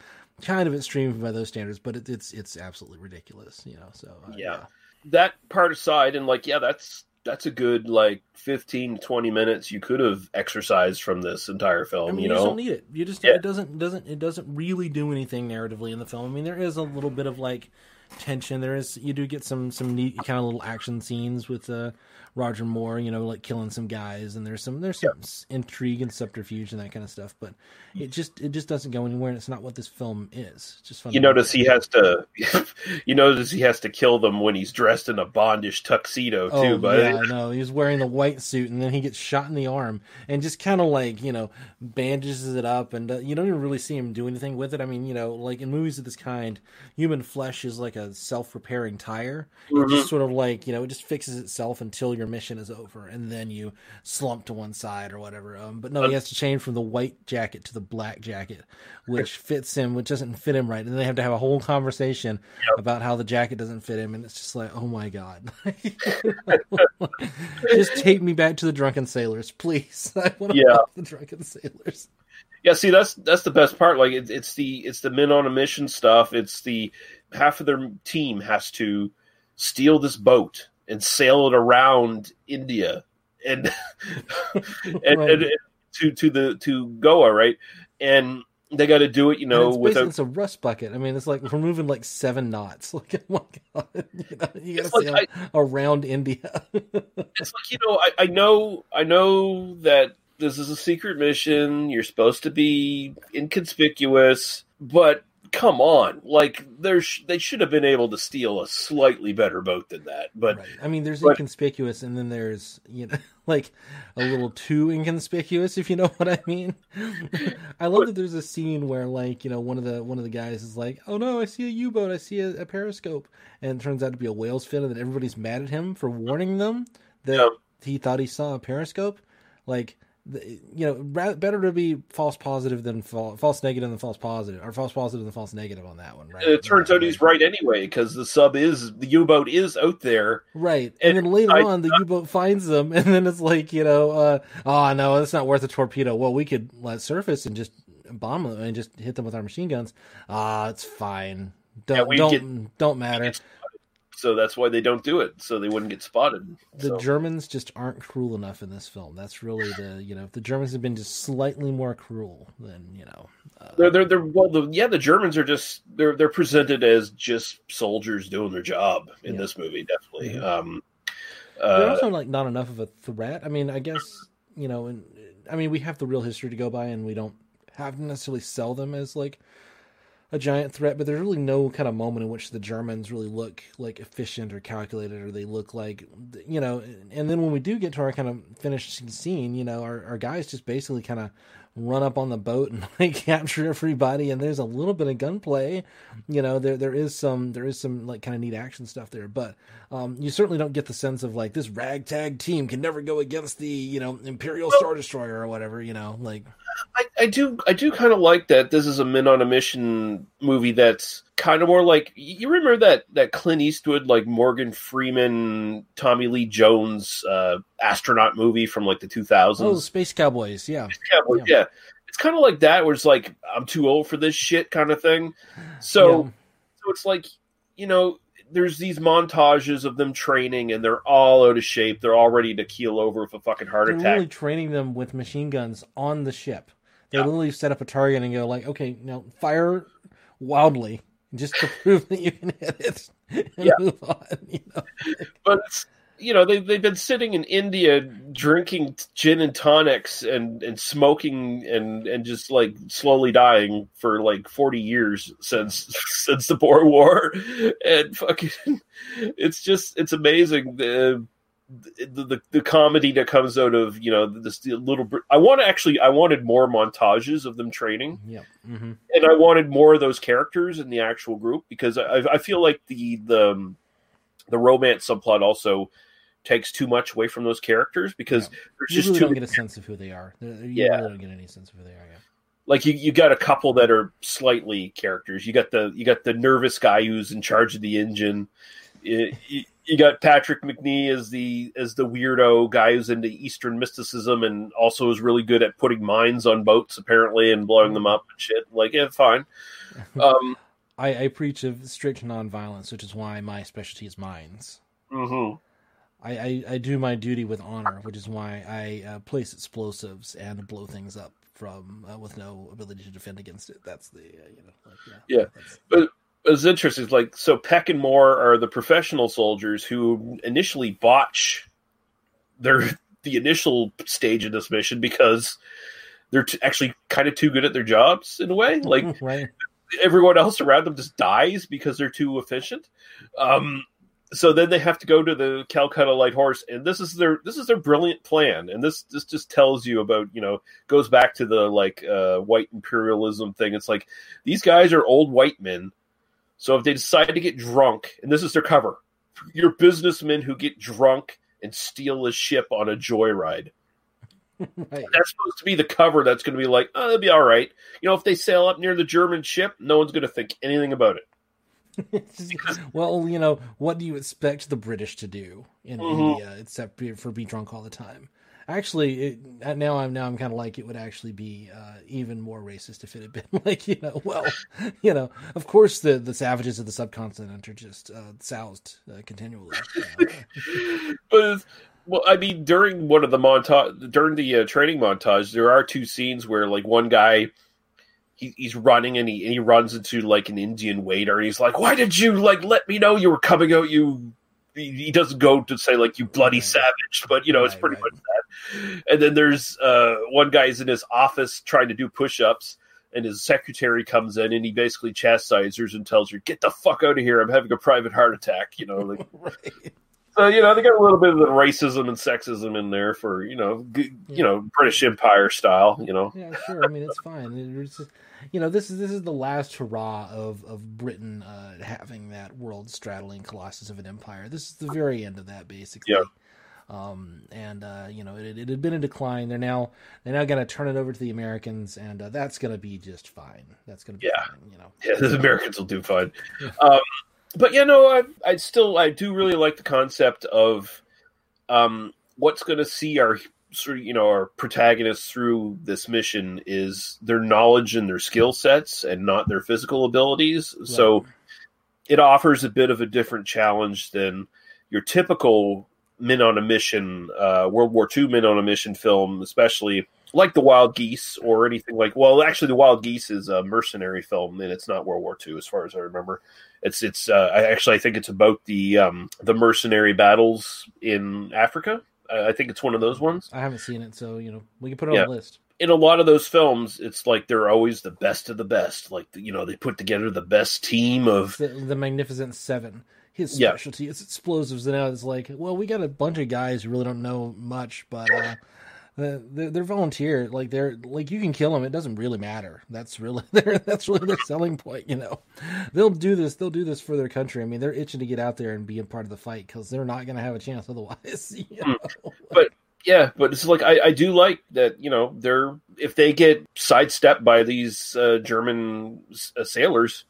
[SPEAKER 6] kind of extreme by those standards, but it, it's it's absolutely ridiculous, you know. So uh,
[SPEAKER 4] yeah. that part aside, and like, yeah, that's that's a good like 15 20 minutes you could have exercised from this entire film.
[SPEAKER 6] I mean,
[SPEAKER 4] you
[SPEAKER 6] you, just
[SPEAKER 4] know,
[SPEAKER 6] don't need it. You just
[SPEAKER 4] Yeah.
[SPEAKER 6] it doesn't doesn't it doesn't really do anything narratively in the film. I mean, there is a little bit of like tension. There is you do get some some neat kind of little action scenes with uh, Roger Moore. You know, like killing some guys, and there's some there's some s intrigue and subterfuge and that kind of stuff. But it just it just doesn't go anywhere, and it's not what this film is. It's just fun.
[SPEAKER 4] you notice he has to. you notice he has to kill them when he's dressed in a Bondish tuxedo too.
[SPEAKER 6] Oh
[SPEAKER 4] but
[SPEAKER 6] yeah, I know. He's wearing the white suit, and then he gets shot in the arm, and just kind of like you know bandages it up, and uh, you don't even really see him do anything with it. I mean, you know, like in movies of this kind, human flesh is like a self-repairing tire. It
[SPEAKER 4] Mhm.
[SPEAKER 6] just sort of like you know, it just fixes itself until your mission is over, and then you slump to one side or whatever. Um, but no, he has to change from the white jacket to the black jacket, which fits him, which doesn't fit him right, and they have to have a whole conversation about how the jacket doesn't fit him, and it's just like, oh my god. Just take me back to the drunken sailors, please. I want to
[SPEAKER 4] Yeah.
[SPEAKER 6] the drunken sailors.
[SPEAKER 4] Yeah, see, that's that's the best part. Like, it's it's the it's the men on a mission stuff. It's the half of their team has to steal this boat and sail it around India and and,
[SPEAKER 6] Right.
[SPEAKER 4] and, to to the to Goa, right? And they got to do it, you know,
[SPEAKER 6] it's
[SPEAKER 4] without
[SPEAKER 6] it's a rust bucket. I mean, it's like we're moving like seven knots. Like, oh my god, you, know, you gotta
[SPEAKER 4] like
[SPEAKER 6] sail around India.
[SPEAKER 4] it's like you know I, I know I know that this is a secret mission. You're supposed to be inconspicuous, but come on, like there's they should have been able to steal a slightly better boat than that. But
[SPEAKER 6] I mean, there's
[SPEAKER 4] but-
[SPEAKER 6] inconspicuous, and then there's you know, like a little too inconspicuous, if you know what I mean. I love that there's a scene where like you know one of the one of the guys is like, "Oh no, I see a U-boat, I see a, a periscope," and it turns out to be a whale's fin, and then everybody's mad at him for warning them that he thought he saw a periscope. Like, you know, better to be false positive than false, false negative than false positive, or false positive than false negative on that one, right?
[SPEAKER 4] it turns out he's right anyway because the sub is the U boat is out there.
[SPEAKER 6] Right. And, then later
[SPEAKER 4] I-
[SPEAKER 6] on, the U boat finds them, and then it's like, you know, uh, oh, no, it's not worth a torpedo. Well, we could let surface and just bomb them and just hit them with our machine guns. Ah, it's fine. Don't,
[SPEAKER 4] we
[SPEAKER 6] don't,
[SPEAKER 4] get-
[SPEAKER 6] don't matter.
[SPEAKER 4] So that's why they don't do it, so they wouldn't get spotted.
[SPEAKER 6] The
[SPEAKER 4] So-
[SPEAKER 6] Germans just aren't cruel enough in this film. That's really the, you know, if the Germans had been just slightly more cruel, then, you know.
[SPEAKER 4] They're they're they're well the yeah the Germans are just they're they're presented as just soldiers doing their job in
[SPEAKER 6] Yeah.
[SPEAKER 4] this movie definitely. Um,
[SPEAKER 6] They're
[SPEAKER 4] uh,
[SPEAKER 6] also like not enough of a threat. I mean, I guess you know, and I mean, we have the real history to go by, and we don't have to necessarily sell them as like a giant threat. But there's really no kind of moment in which the Germans really look like efficient or calculated, or they look like you know. And then when we do get to our kind of finished scene, you know, our, our guys just basically kind of run up on the boat and like capture everybody and there's a little bit of gunplay you know there there is some there is some like kind of neat action stuff there but um you certainly don't get the sense of like this ragtag team can never go against the you know imperial star destroyer or whatever you know like
[SPEAKER 4] I, I do I do kind of like that this is a men on a mission movie that's kind of more like you remember that that Clint Eastwood like Morgan Freeman Tommy Lee Jones uh astronaut movie from like the 2000s
[SPEAKER 6] oh space cowboys yeah
[SPEAKER 4] Cowboys, yeah. It's kind of like that, where it's like I'm too old for this shit kind of thing. So,
[SPEAKER 6] Yeah.
[SPEAKER 4] so it's like you know, there's these montages of them training, and they're all out of shape. They're all ready to keel over with a fucking heart
[SPEAKER 6] they're
[SPEAKER 4] attack.
[SPEAKER 6] really training them with machine guns on the ship they literally set up a target and go like okay now fire wildly just to prove that you can hit it and
[SPEAKER 4] Yeah.
[SPEAKER 6] move on you know
[SPEAKER 4] but it's, you know they they've been sitting in India drinking gin and tonics and and smoking and and just like slowly dying for like 40 years since since the Boer War. And fucking it's just it's amazing the the, the, the comedy that comes out of you know this little br- I want to actually I wanted more montages of them training.
[SPEAKER 6] Yeah. Hmm
[SPEAKER 4] and I wanted more of those characters in the actual group because I, I feel like the the um, the romance subplot also takes too much away from those characters because there's
[SPEAKER 6] you
[SPEAKER 4] just
[SPEAKER 6] really
[SPEAKER 4] too
[SPEAKER 6] don't get a sense of who they are you
[SPEAKER 4] Yeah.
[SPEAKER 6] really don't get any sense of who they are yeah.
[SPEAKER 4] like you, you got a couple that are slightly characters. You got the you got the nervous guy who's in charge of the engine. You, you- you got Patrick Macnee as the as the weirdo guy who's into Eastern mysticism and also is really good at putting mines on boats apparently and blowing them up and shit. Like yeah, fine. Um,
[SPEAKER 6] I, I preach of strict nonviolence, which is why my specialty is mines.
[SPEAKER 4] mhm.
[SPEAKER 6] I, I, I do my duty with honor, which is why I uh, place explosives and blow things up from uh, with no ability to defend against it. That's the uh, you know like yeah.
[SPEAKER 4] Yeah, but it's interesting. It's like so. Peck and Moore are the professional soldiers who initially botch their the initial stage of this mission because they're t- actually kind of too good at their jobs in a way. Like
[SPEAKER 6] right.
[SPEAKER 4] everyone else around them just dies because they're too efficient. Um, so then they have to go to the Calcutta Light Horse, and this is their this is their brilliant plan. And this this just tells you about you know goes back to the like uh, white imperialism thing. It's like these guys are old white men, so if they decide to get drunk, and this is their cover, you're businessmen who get drunk and steal a ship on a joyride.
[SPEAKER 6] Right.
[SPEAKER 4] That's supposed to be the cover. That's going to be like, oh, it'll be all right. You know, if they sail up near the German ship, no one's going to think anything about it.
[SPEAKER 6] well, you know, what do you expect the British to do in
[SPEAKER 4] Mhm.
[SPEAKER 6] India except be, for be drunk all the time? Actually, it, uh, now I'm now I'm kind of like it would actually be uh, even more racist if it had been like you know, well, you know, of course the the savages of the subcontinent are just uh, soused uh, continually.
[SPEAKER 4] But well, I mean, during one of the montage, during the uh, training montage, there are two scenes where like one guy. He, he's running and he, and he runs into like an Indian waiter and he's like, "Why did you like let me know you were coming out? You." He he doesn't go to say like you bloody savage, but you know it's pretty much that. And then there's uh, one guy's in his office trying to do push-ups, and his secretary comes in and he basically chastises and tells her, "Get the fuck out of here! I'm having a private heart attack." You know, like so you know they got a little bit of the racism and sexism in there for you know g- you know British Empire style. You know,
[SPEAKER 6] Yeah, sure. I mean, it's fine. It's just- you know, this is this is the last hurrah of of Britain uh, having that world straddling colossus of an empire. This is the very end of that, basically.
[SPEAKER 4] Yeah.
[SPEAKER 6] Um, and uh, you know, it, it had been in decline. They're now they're now going to turn it over to the Americans, and uh, that's going to be just fine. That's going to be
[SPEAKER 4] Yeah.
[SPEAKER 6] fine. You know.
[SPEAKER 4] yeah, the Americans will do fine. Um, but you know, I I still I do really like the concept of um, what's going to see our sort of you know our protagonists through this mission is their knowledge and their skill sets and not their physical abilities. So it offers a bit of a different challenge than your typical men on a mission, uh, World War II men on a mission film, especially like the Wild Geese or anything like. Well, actually, the Wild Geese is a mercenary film, and it's not World War II, as far as I remember. It's it's. Uh, I actually I think it's about the um, the mercenary battles in Africa. I think it's one of those ones.
[SPEAKER 6] I haven't seen it, so you know, we can put it on the list.
[SPEAKER 4] In a lot of those films, it's like they're always the best of the best. Like you know, they put together the best team of
[SPEAKER 6] The, the Magnificent Seven. His
[SPEAKER 4] Yeah.
[SPEAKER 6] specialty is explosives, and now it's like, well, we got a bunch of guys who really don't know much, but uh, They're, they're volunteer, like they're like you can kill them. It doesn't really matter. That's really their that's really their selling point. You know, they'll do this. They'll do this for their country. I mean, they're itching to get out there and be a part of the fight because they're not going to have a chance otherwise. You know?
[SPEAKER 4] but yeah, but it's like I, I do like that. You know, they're if they get sidestepped by these uh, German uh, sailors,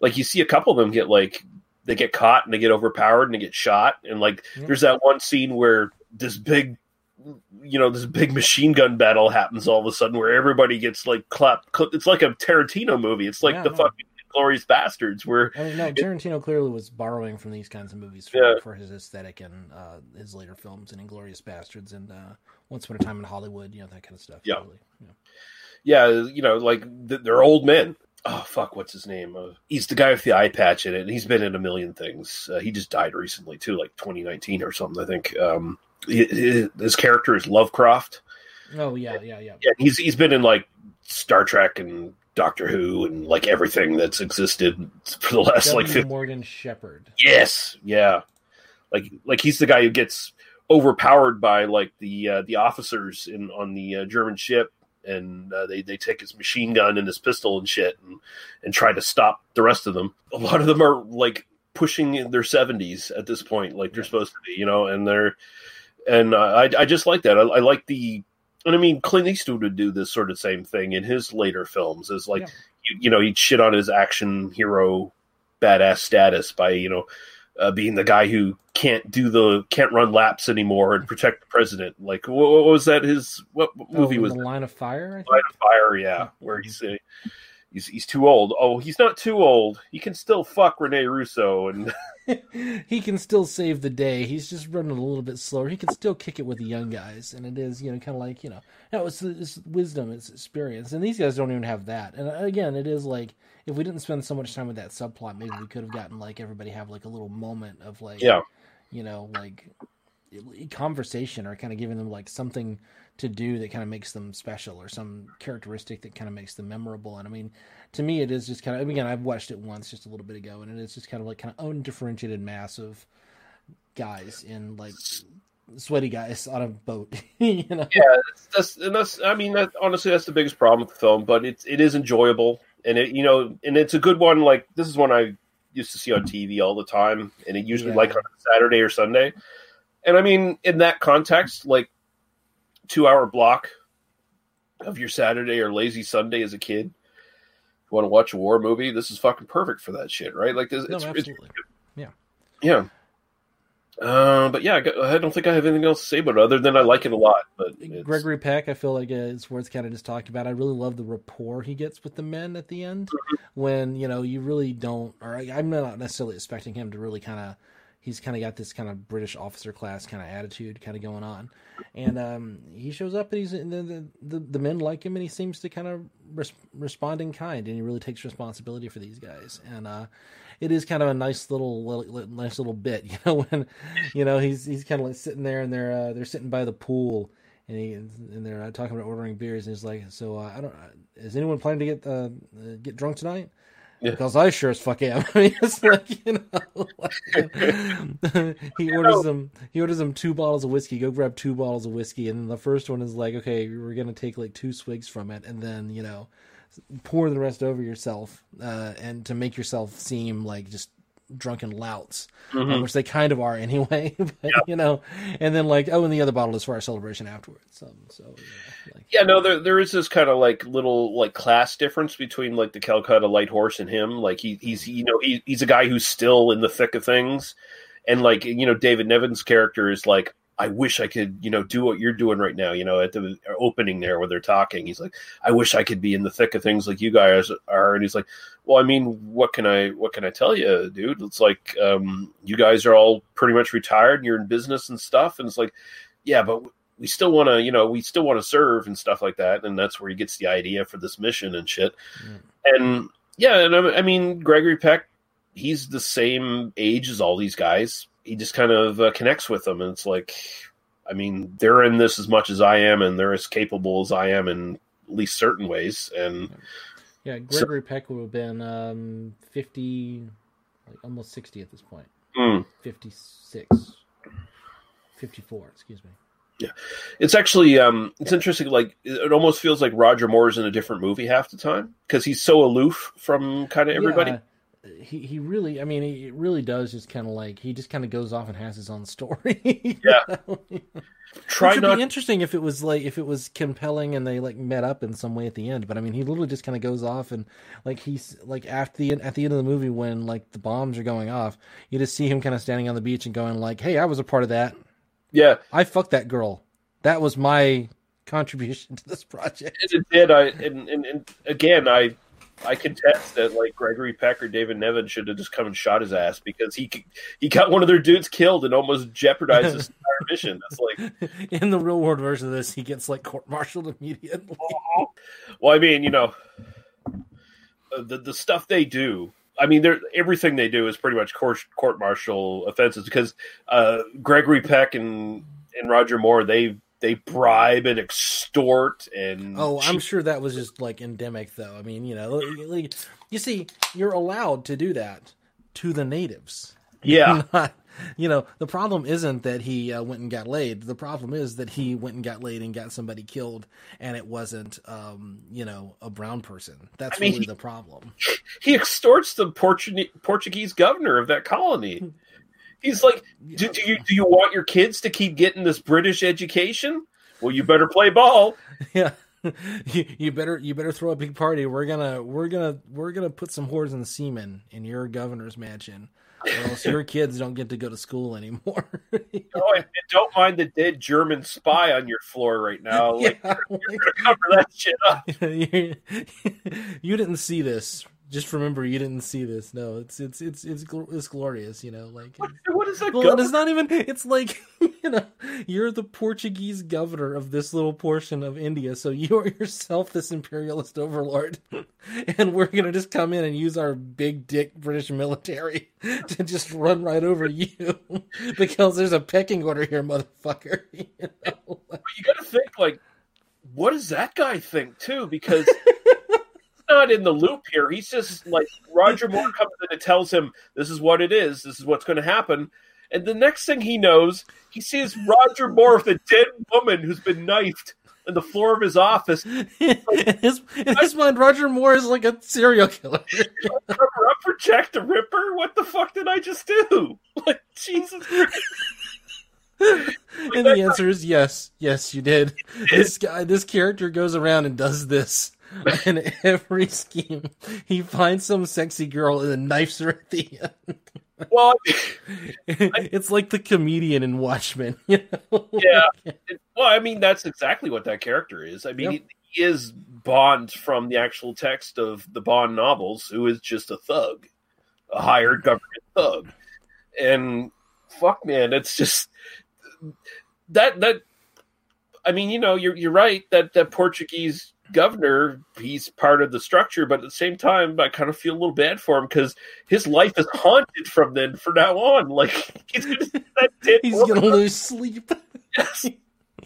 [SPEAKER 4] like you see a couple of them get like they get caught and they get overpowered and they get shot, and like
[SPEAKER 6] Yeah.
[SPEAKER 4] there's that one scene where this big. You know, this big machine gun battle happens all of a sudden where everybody gets like clapped. cl- It's like a Tarantino movie. It's like
[SPEAKER 6] Yeah,
[SPEAKER 4] the
[SPEAKER 6] no.
[SPEAKER 4] fucking Glorious Bastards, where
[SPEAKER 6] I mean, no, Tarantino clearly was borrowing from these kinds of movies for,
[SPEAKER 4] Yeah.
[SPEAKER 6] for his aesthetic and uh, his later films and Inglorious Bastards and uh, Once Upon a Time in Hollywood, you know that kind of stuff.
[SPEAKER 4] Yeah.
[SPEAKER 6] totally.
[SPEAKER 4] yeah, you know, like they're old men. Oh fuck, what's his name? Uh, he's the guy with the eye patch in it, and he's been in a million things. Uh, he just died recently too, like 2019 or something. I think. Um, hi- hi- his character is Lovecraft.
[SPEAKER 6] Oh yeah, yeah, yeah.
[SPEAKER 4] Yeah, he's he's been in like Star Trek and Doctor Who and like everything that's existed for the last like
[SPEAKER 6] W.
[SPEAKER 4] 50
[SPEAKER 6] Morgan Sheppard.
[SPEAKER 4] Yes, yeah. Like like he's the guy who gets overpowered by like the uh, the officers in on the uh, German ship, and uh, they they take his machine gun and his pistol and shit, and and try to stop the rest of them. A lot of them are like pushing in their seventies at this point, like they're supposed to be, you know, and they're and I I just like that. I, I like the. And I mean, Clint Eastwood would do this sort of same thing in his later films. Is like, you, you know, he'd shit on his action hero badass status by you know uh, being the guy who can't do the can't run laps anymore and protect the president. Like what, what was that? His what, what movie
[SPEAKER 6] Oh,
[SPEAKER 4] was
[SPEAKER 6] the? Line of Fire? I think?
[SPEAKER 4] Line of Fire? Yeah, where he's uh, he's he's too old. Oh, he's not too old. He can still fuck Rene Russo and
[SPEAKER 6] he can still save the day. He's just running a little bit slower. He can still kick it with the young guys, and it is you know kind of like you know, no, it's, it's wisdom, it's experience, and these guys don't even have that. And uh, again, it is like if we didn't spend so much time with that subplot, maybe we could have gotten like everybody have like a little moment of like
[SPEAKER 4] Yeah.
[SPEAKER 6] you know, like conversation or kind of giving them like something to do that kind of makes them special or some characteristic that kind of makes them memorable. And I mean, to me, it is just kind of, again, I've watched it once just a little bit ago and it is just kind of like kind of undifferentiated mass of guys in like sweaty guys on a boat, you know?
[SPEAKER 4] yeah, that's, and that's. I mean, that, honestly, that's the biggest problem with the film. But it's it is enjoyable, and it you know, and it's a good one. Like this is one I used to see on TV all the time, and it usually
[SPEAKER 6] Yeah.
[SPEAKER 4] like on a Saturday or Sunday. And I mean, in that context, like two hour block of your Saturday or lazy Sunday as a kid, you want to watch a war movie, this is fucking perfect for that shit, right? Like this,
[SPEAKER 6] No,
[SPEAKER 4] it's, it's.
[SPEAKER 6] Yeah.
[SPEAKER 4] yeah. Uh, but yeah, I don't think I have anything else to say about it other than I like it a lot. But it's,
[SPEAKER 6] Gregory Peck, I feel like uh, it's worth kind of just talking about. I really love the rapport he gets with the men at the end when you know you really don't, or I, I'm not necessarily expecting him to really kind of. He's kind of got this kind of British officer class kind of attitude kind of going on, and um, he shows up and he's and the, the the men like him and he seems to kind of res- respond in kind and he really takes responsibility for these guys and uh, it is kind of a nice little, little nice little bit, you know, when you know he's he's kind of like sitting there and they're uh, they're sitting by the pool and he and they're uh, talking about ordering beers and he's like, so uh, I don't, is anyone planning to get uh, uh, get drunk tonight?
[SPEAKER 4] Yeah.
[SPEAKER 6] Because I sure as fuck am. I mean, it's like you know, like, he orders them. He orders them two bottles of whiskey. Go grab two bottles of whiskey, and the first one is like, okay, we're gonna take like two swigs from it, and then you know, pour the rest over yourself, uh, and to make yourself seem like just drunken louts, uh,
[SPEAKER 4] Mhm.
[SPEAKER 6] which they kind of are anyway. but you know, and then like, oh, and the other bottle is for our celebration afterwards. Um, so yeah, like,
[SPEAKER 4] Yeah, no, there there is this kind of like little like class difference between like the Calcutta Light Horse and him. Like he he's you know he, he's a guy who's still in the thick of things, and like you know David Niven's character is like I wish I could you know do what you're doing right now. You know at the opening there where they're talking, he's like I wish I could be in the thick of things like you guys are, and he's like, well, I mean, what can I what can I tell you, dude? It's like um, you guys are all pretty much retired, and you're in business and stuff, and it's like, yeah, but we still want to, you know, we still want to serve and stuff like that, and that's where he gets the idea for this mission and shit. And yeah, and I, I mean, Gregory Peck, he's the same age as all these guys. He just kind of uh, connects with them, and it's like, I mean, they're in this as much as I am, and they're as capable as I am in at least certain ways. And
[SPEAKER 6] yeah, Gregory Peck would have been um, fifty, like almost sixty at this point.
[SPEAKER 4] Mm.
[SPEAKER 6] 56, 54, excuse me.
[SPEAKER 4] Yeah, it's actually um, it's interesting. Like it almost feels like Roger Moore's in a different movie half the time because he's so aloof from kind of everybody.
[SPEAKER 6] Yeah, he he really, I mean, he really does just kind of like he just kind of goes off and has his own story.
[SPEAKER 4] Yeah. Try
[SPEAKER 6] Which would
[SPEAKER 4] not-
[SPEAKER 6] be interesting if it was like if it was compelling and they like met up in some way at the end. But I mean, he literally just kind of goes off and like he's like after the at the end of the movie when like the bombs are going off, you just see him kind of standing on the beach and going like, "Hey, I was a part of that.
[SPEAKER 4] Yeah,
[SPEAKER 6] I fucked that girl. That was my contribution to this project."
[SPEAKER 4] And it did. I and, and, and again, I I contest that like Gregory Peck or David Niven should have just come and shot his ass because he he got one of their dudes killed and almost jeopardized his entire mission. That's like,
[SPEAKER 6] In the real world version of this, he gets like court-martialed immediately.
[SPEAKER 4] well, I mean, you know, uh, the the stuff they do. I mean, they're, everything they do is pretty much court court martial offenses because uh, Gregory Peck and and Roger Moore they they bribe and extort and
[SPEAKER 6] Oh, I'm sure that was just like endemic, though. I mean, you know, like, you see, you're allowed to do that to the natives.
[SPEAKER 4] Yeah.
[SPEAKER 6] Not- you know, the problem isn't that he uh, went and got laid. The problem is that he went and got laid and got somebody killed, and it wasn't, um, you know, a brown person. That's
[SPEAKER 4] I mean,
[SPEAKER 6] really
[SPEAKER 4] he-
[SPEAKER 6] the problem.
[SPEAKER 4] he extorts the Portu- Portuguese governor of that colony. He's like, do, do you do you want your kids to keep getting this British education? Well, you better play ball.
[SPEAKER 6] Yeah. you, you better you better throw a big party. We're gonna we're gonna we're gonna put some whores and semen in your governor's mansion, or else your kids don't get to go to school anymore.
[SPEAKER 4] Oh, and, don't mind the dead German spy on your floor right now. Like,
[SPEAKER 6] Yeah,
[SPEAKER 4] you're, you're gonna cover that shit up.
[SPEAKER 6] you, you didn't see this. Just remember, you didn't see this. No, it's it's it's it's it's glorious. You know, like
[SPEAKER 4] what is that?
[SPEAKER 6] well,
[SPEAKER 4] governor?
[SPEAKER 6] it's not even. It's like you know, you're the Portuguese governor of this little portion of India, so you are yourself this imperialist overlord, and we're gonna just come in and use our big dick British military to just run right over you because there's a pecking order here, motherfucker. You know?
[SPEAKER 4] But you got to think like, what does that guy think too? Because not in the loop here. He's just like Roger Moore comes in and tells him, "This is what it is. This is what's going to happen." And the next thing he knows, he sees Roger Moore with a dead woman who's been knifed on the floor of his office.
[SPEAKER 6] in his, in his mind, Roger Moore is like a serial killer.
[SPEAKER 4] Cover up for Jack the Ripper? What the fuck did I just do? Like Jesus Christ.
[SPEAKER 6] and the answer is yes, yes, you did. This guy, this character goes around and does this in every scheme. He finds some sexy girl and then knifes her at the end.
[SPEAKER 4] Well,
[SPEAKER 6] it's like the comedian in Watchmen. You know?
[SPEAKER 4] yeah. Well, I mean, that's exactly what that character is. I mean,
[SPEAKER 6] Yep.
[SPEAKER 4] he, he is Bond from the actual text of the Bond novels, who is just a thug, a hired government thug. And fuck, man, it's just that that. I mean, you know, you're you're right that that Portuguese governor he's part of the structure but at the same time i kind of feel a little bad for him because his life is haunted from then for now on like he's gonna see that dead
[SPEAKER 6] He's gonna lose sleep.
[SPEAKER 4] Yes.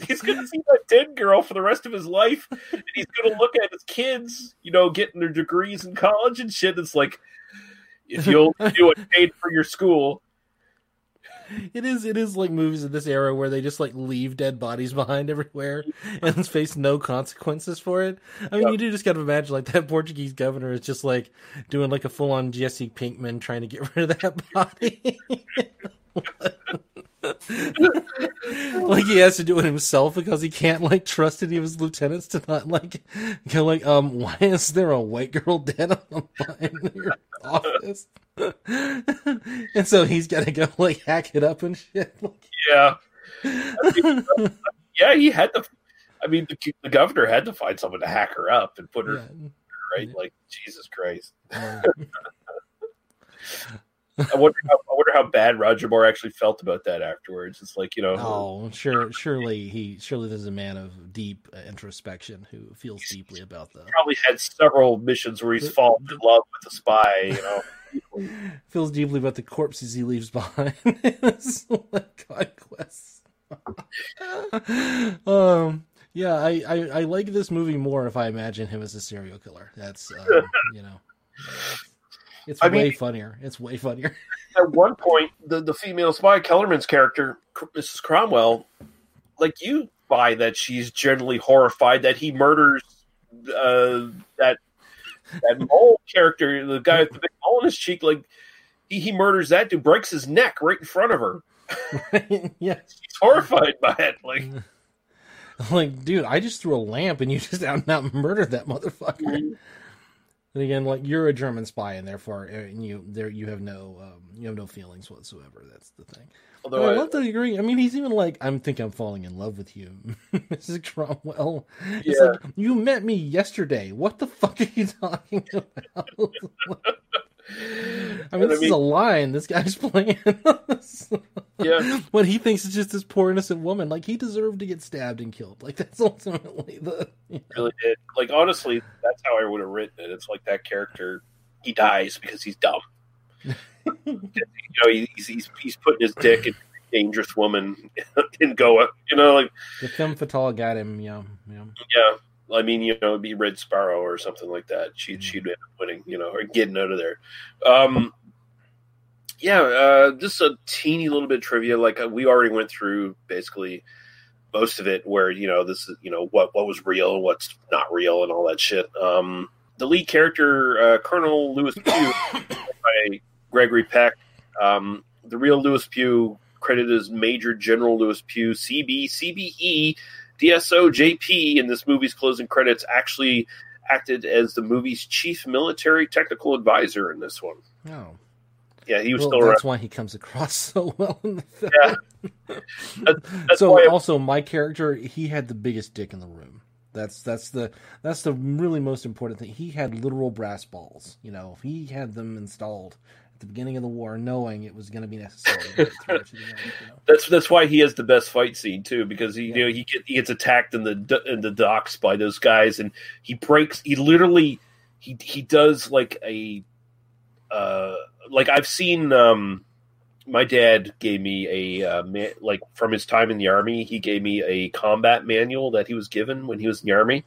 [SPEAKER 4] He's going to see that dead girl for the rest of his life. And he's going to look at his kids, you know, getting their degrees in college and shit. It's like, if you'll do it paid for your school.
[SPEAKER 6] It is. It is like movies of this era where they just like leave dead bodies behind everywhere and face no consequences for it. I mean, you do just kind of imagine like that Portuguese governor is just like doing like a full on Jesse Pinkman trying to get rid of that body. like he has to do it himself because he can't like trust any of his lieutenants to not like go like um why is there a white girl dead on the line in your office and so he's got to go like hack it up and shit
[SPEAKER 4] Yeah. I mean, yeah, he had to. I mean, the, the governor had to find someone to hack her up and put her right. Like Jesus Christ. I wonder. How, I wonder how bad Roger Moore actually felt about that afterwards. It's like you know,
[SPEAKER 6] oh sure surely he surely there's a man of deep uh, introspection who feels deeply about that.
[SPEAKER 4] probably had several missions where he's fallen in love with a spy. You know,
[SPEAKER 6] feels deeply about the corpses he leaves behind in his like, conquests. um, yeah, I, I, I like this movie more if I imagine him as a serial killer. That's um, you know, it's
[SPEAKER 4] I
[SPEAKER 6] way
[SPEAKER 4] mean-
[SPEAKER 6] funnier. It's way funnier.
[SPEAKER 4] at one point, the the female spy Kellerman's character, Mrs. Cromwell, like you buy that she's generally horrified that he murders uh, that that mole character, the guy with the big mole in his cheek. Like he, he murders that dude, breaks his neck right in front of her.
[SPEAKER 6] yeah,
[SPEAKER 4] She's horrified by it. Like
[SPEAKER 6] like, dude, I just threw a lamp and you just out and out murdered that motherfucker. And again, like you're a German spy, and therefore, uh, and you there you have no um, you have no feelings whatsoever. That's the thing.
[SPEAKER 4] Although
[SPEAKER 6] I,
[SPEAKER 4] I-
[SPEAKER 6] love that agree. I mean, he's even like, I'm think I'm falling in love with you, Mrs. Cromwell. It's
[SPEAKER 4] Yeah.
[SPEAKER 6] like you met me yesterday. What the fuck are you talking about? I mean,
[SPEAKER 4] I
[SPEAKER 6] this is a line this guy's playing.
[SPEAKER 4] Yeah.
[SPEAKER 6] when he thinks it's just this poor innocent woman, like he deserved to get stabbed and killed. Like that's ultimately the.
[SPEAKER 4] really did. Like honestly, that's how I would have written it. It's like that character, he dies because he's dumb. you know, he's, he's he's putting his dick in a dangerous woman in Goa. You know, like
[SPEAKER 6] The femme fatale got him. Yeah, yeah.
[SPEAKER 4] yeah. I mean, you know, it'd be Red Sparrow or something like that. She'd
[SPEAKER 6] Mm-hmm.
[SPEAKER 4] she'd end up winning, you know, or getting out of there. Um, yeah, uh, just a teeny little bit of trivia. Like uh, we already went through basically most of it, where you know this is you know what what was real and what's not real and all that shit. Um, the lead character, uh, Colonel Lewis Pugh, by Gregory Peck. Um, the real Lewis Pugh, credited as Major General Lewis Pugh, CB, CBE, DSO, JP, in this movie's closing credits, actually acted as the movie's chief military technical advisor in this one.
[SPEAKER 6] No.
[SPEAKER 4] Yeah, he was
[SPEAKER 6] Well,
[SPEAKER 4] still around.
[SPEAKER 6] that's why he comes across so well in the film.
[SPEAKER 4] Yeah. That- that's
[SPEAKER 6] so also my character, he had the biggest dick in the room. That's that's the that's the really most important thing. He had literal brass balls. You know, he had them installed the beginning of the war, knowing it was going to be necessary. to get through to the end, you know.
[SPEAKER 4] That's that's why he has the best fight scene too, because he you know he, get, he gets attacked in the in the docks by those guys, and he breaks. He literally he he does like a uh like I've seen. um My dad gave me a uh, like from his time in the army. He gave me a combat manual that he was given when he was in the army.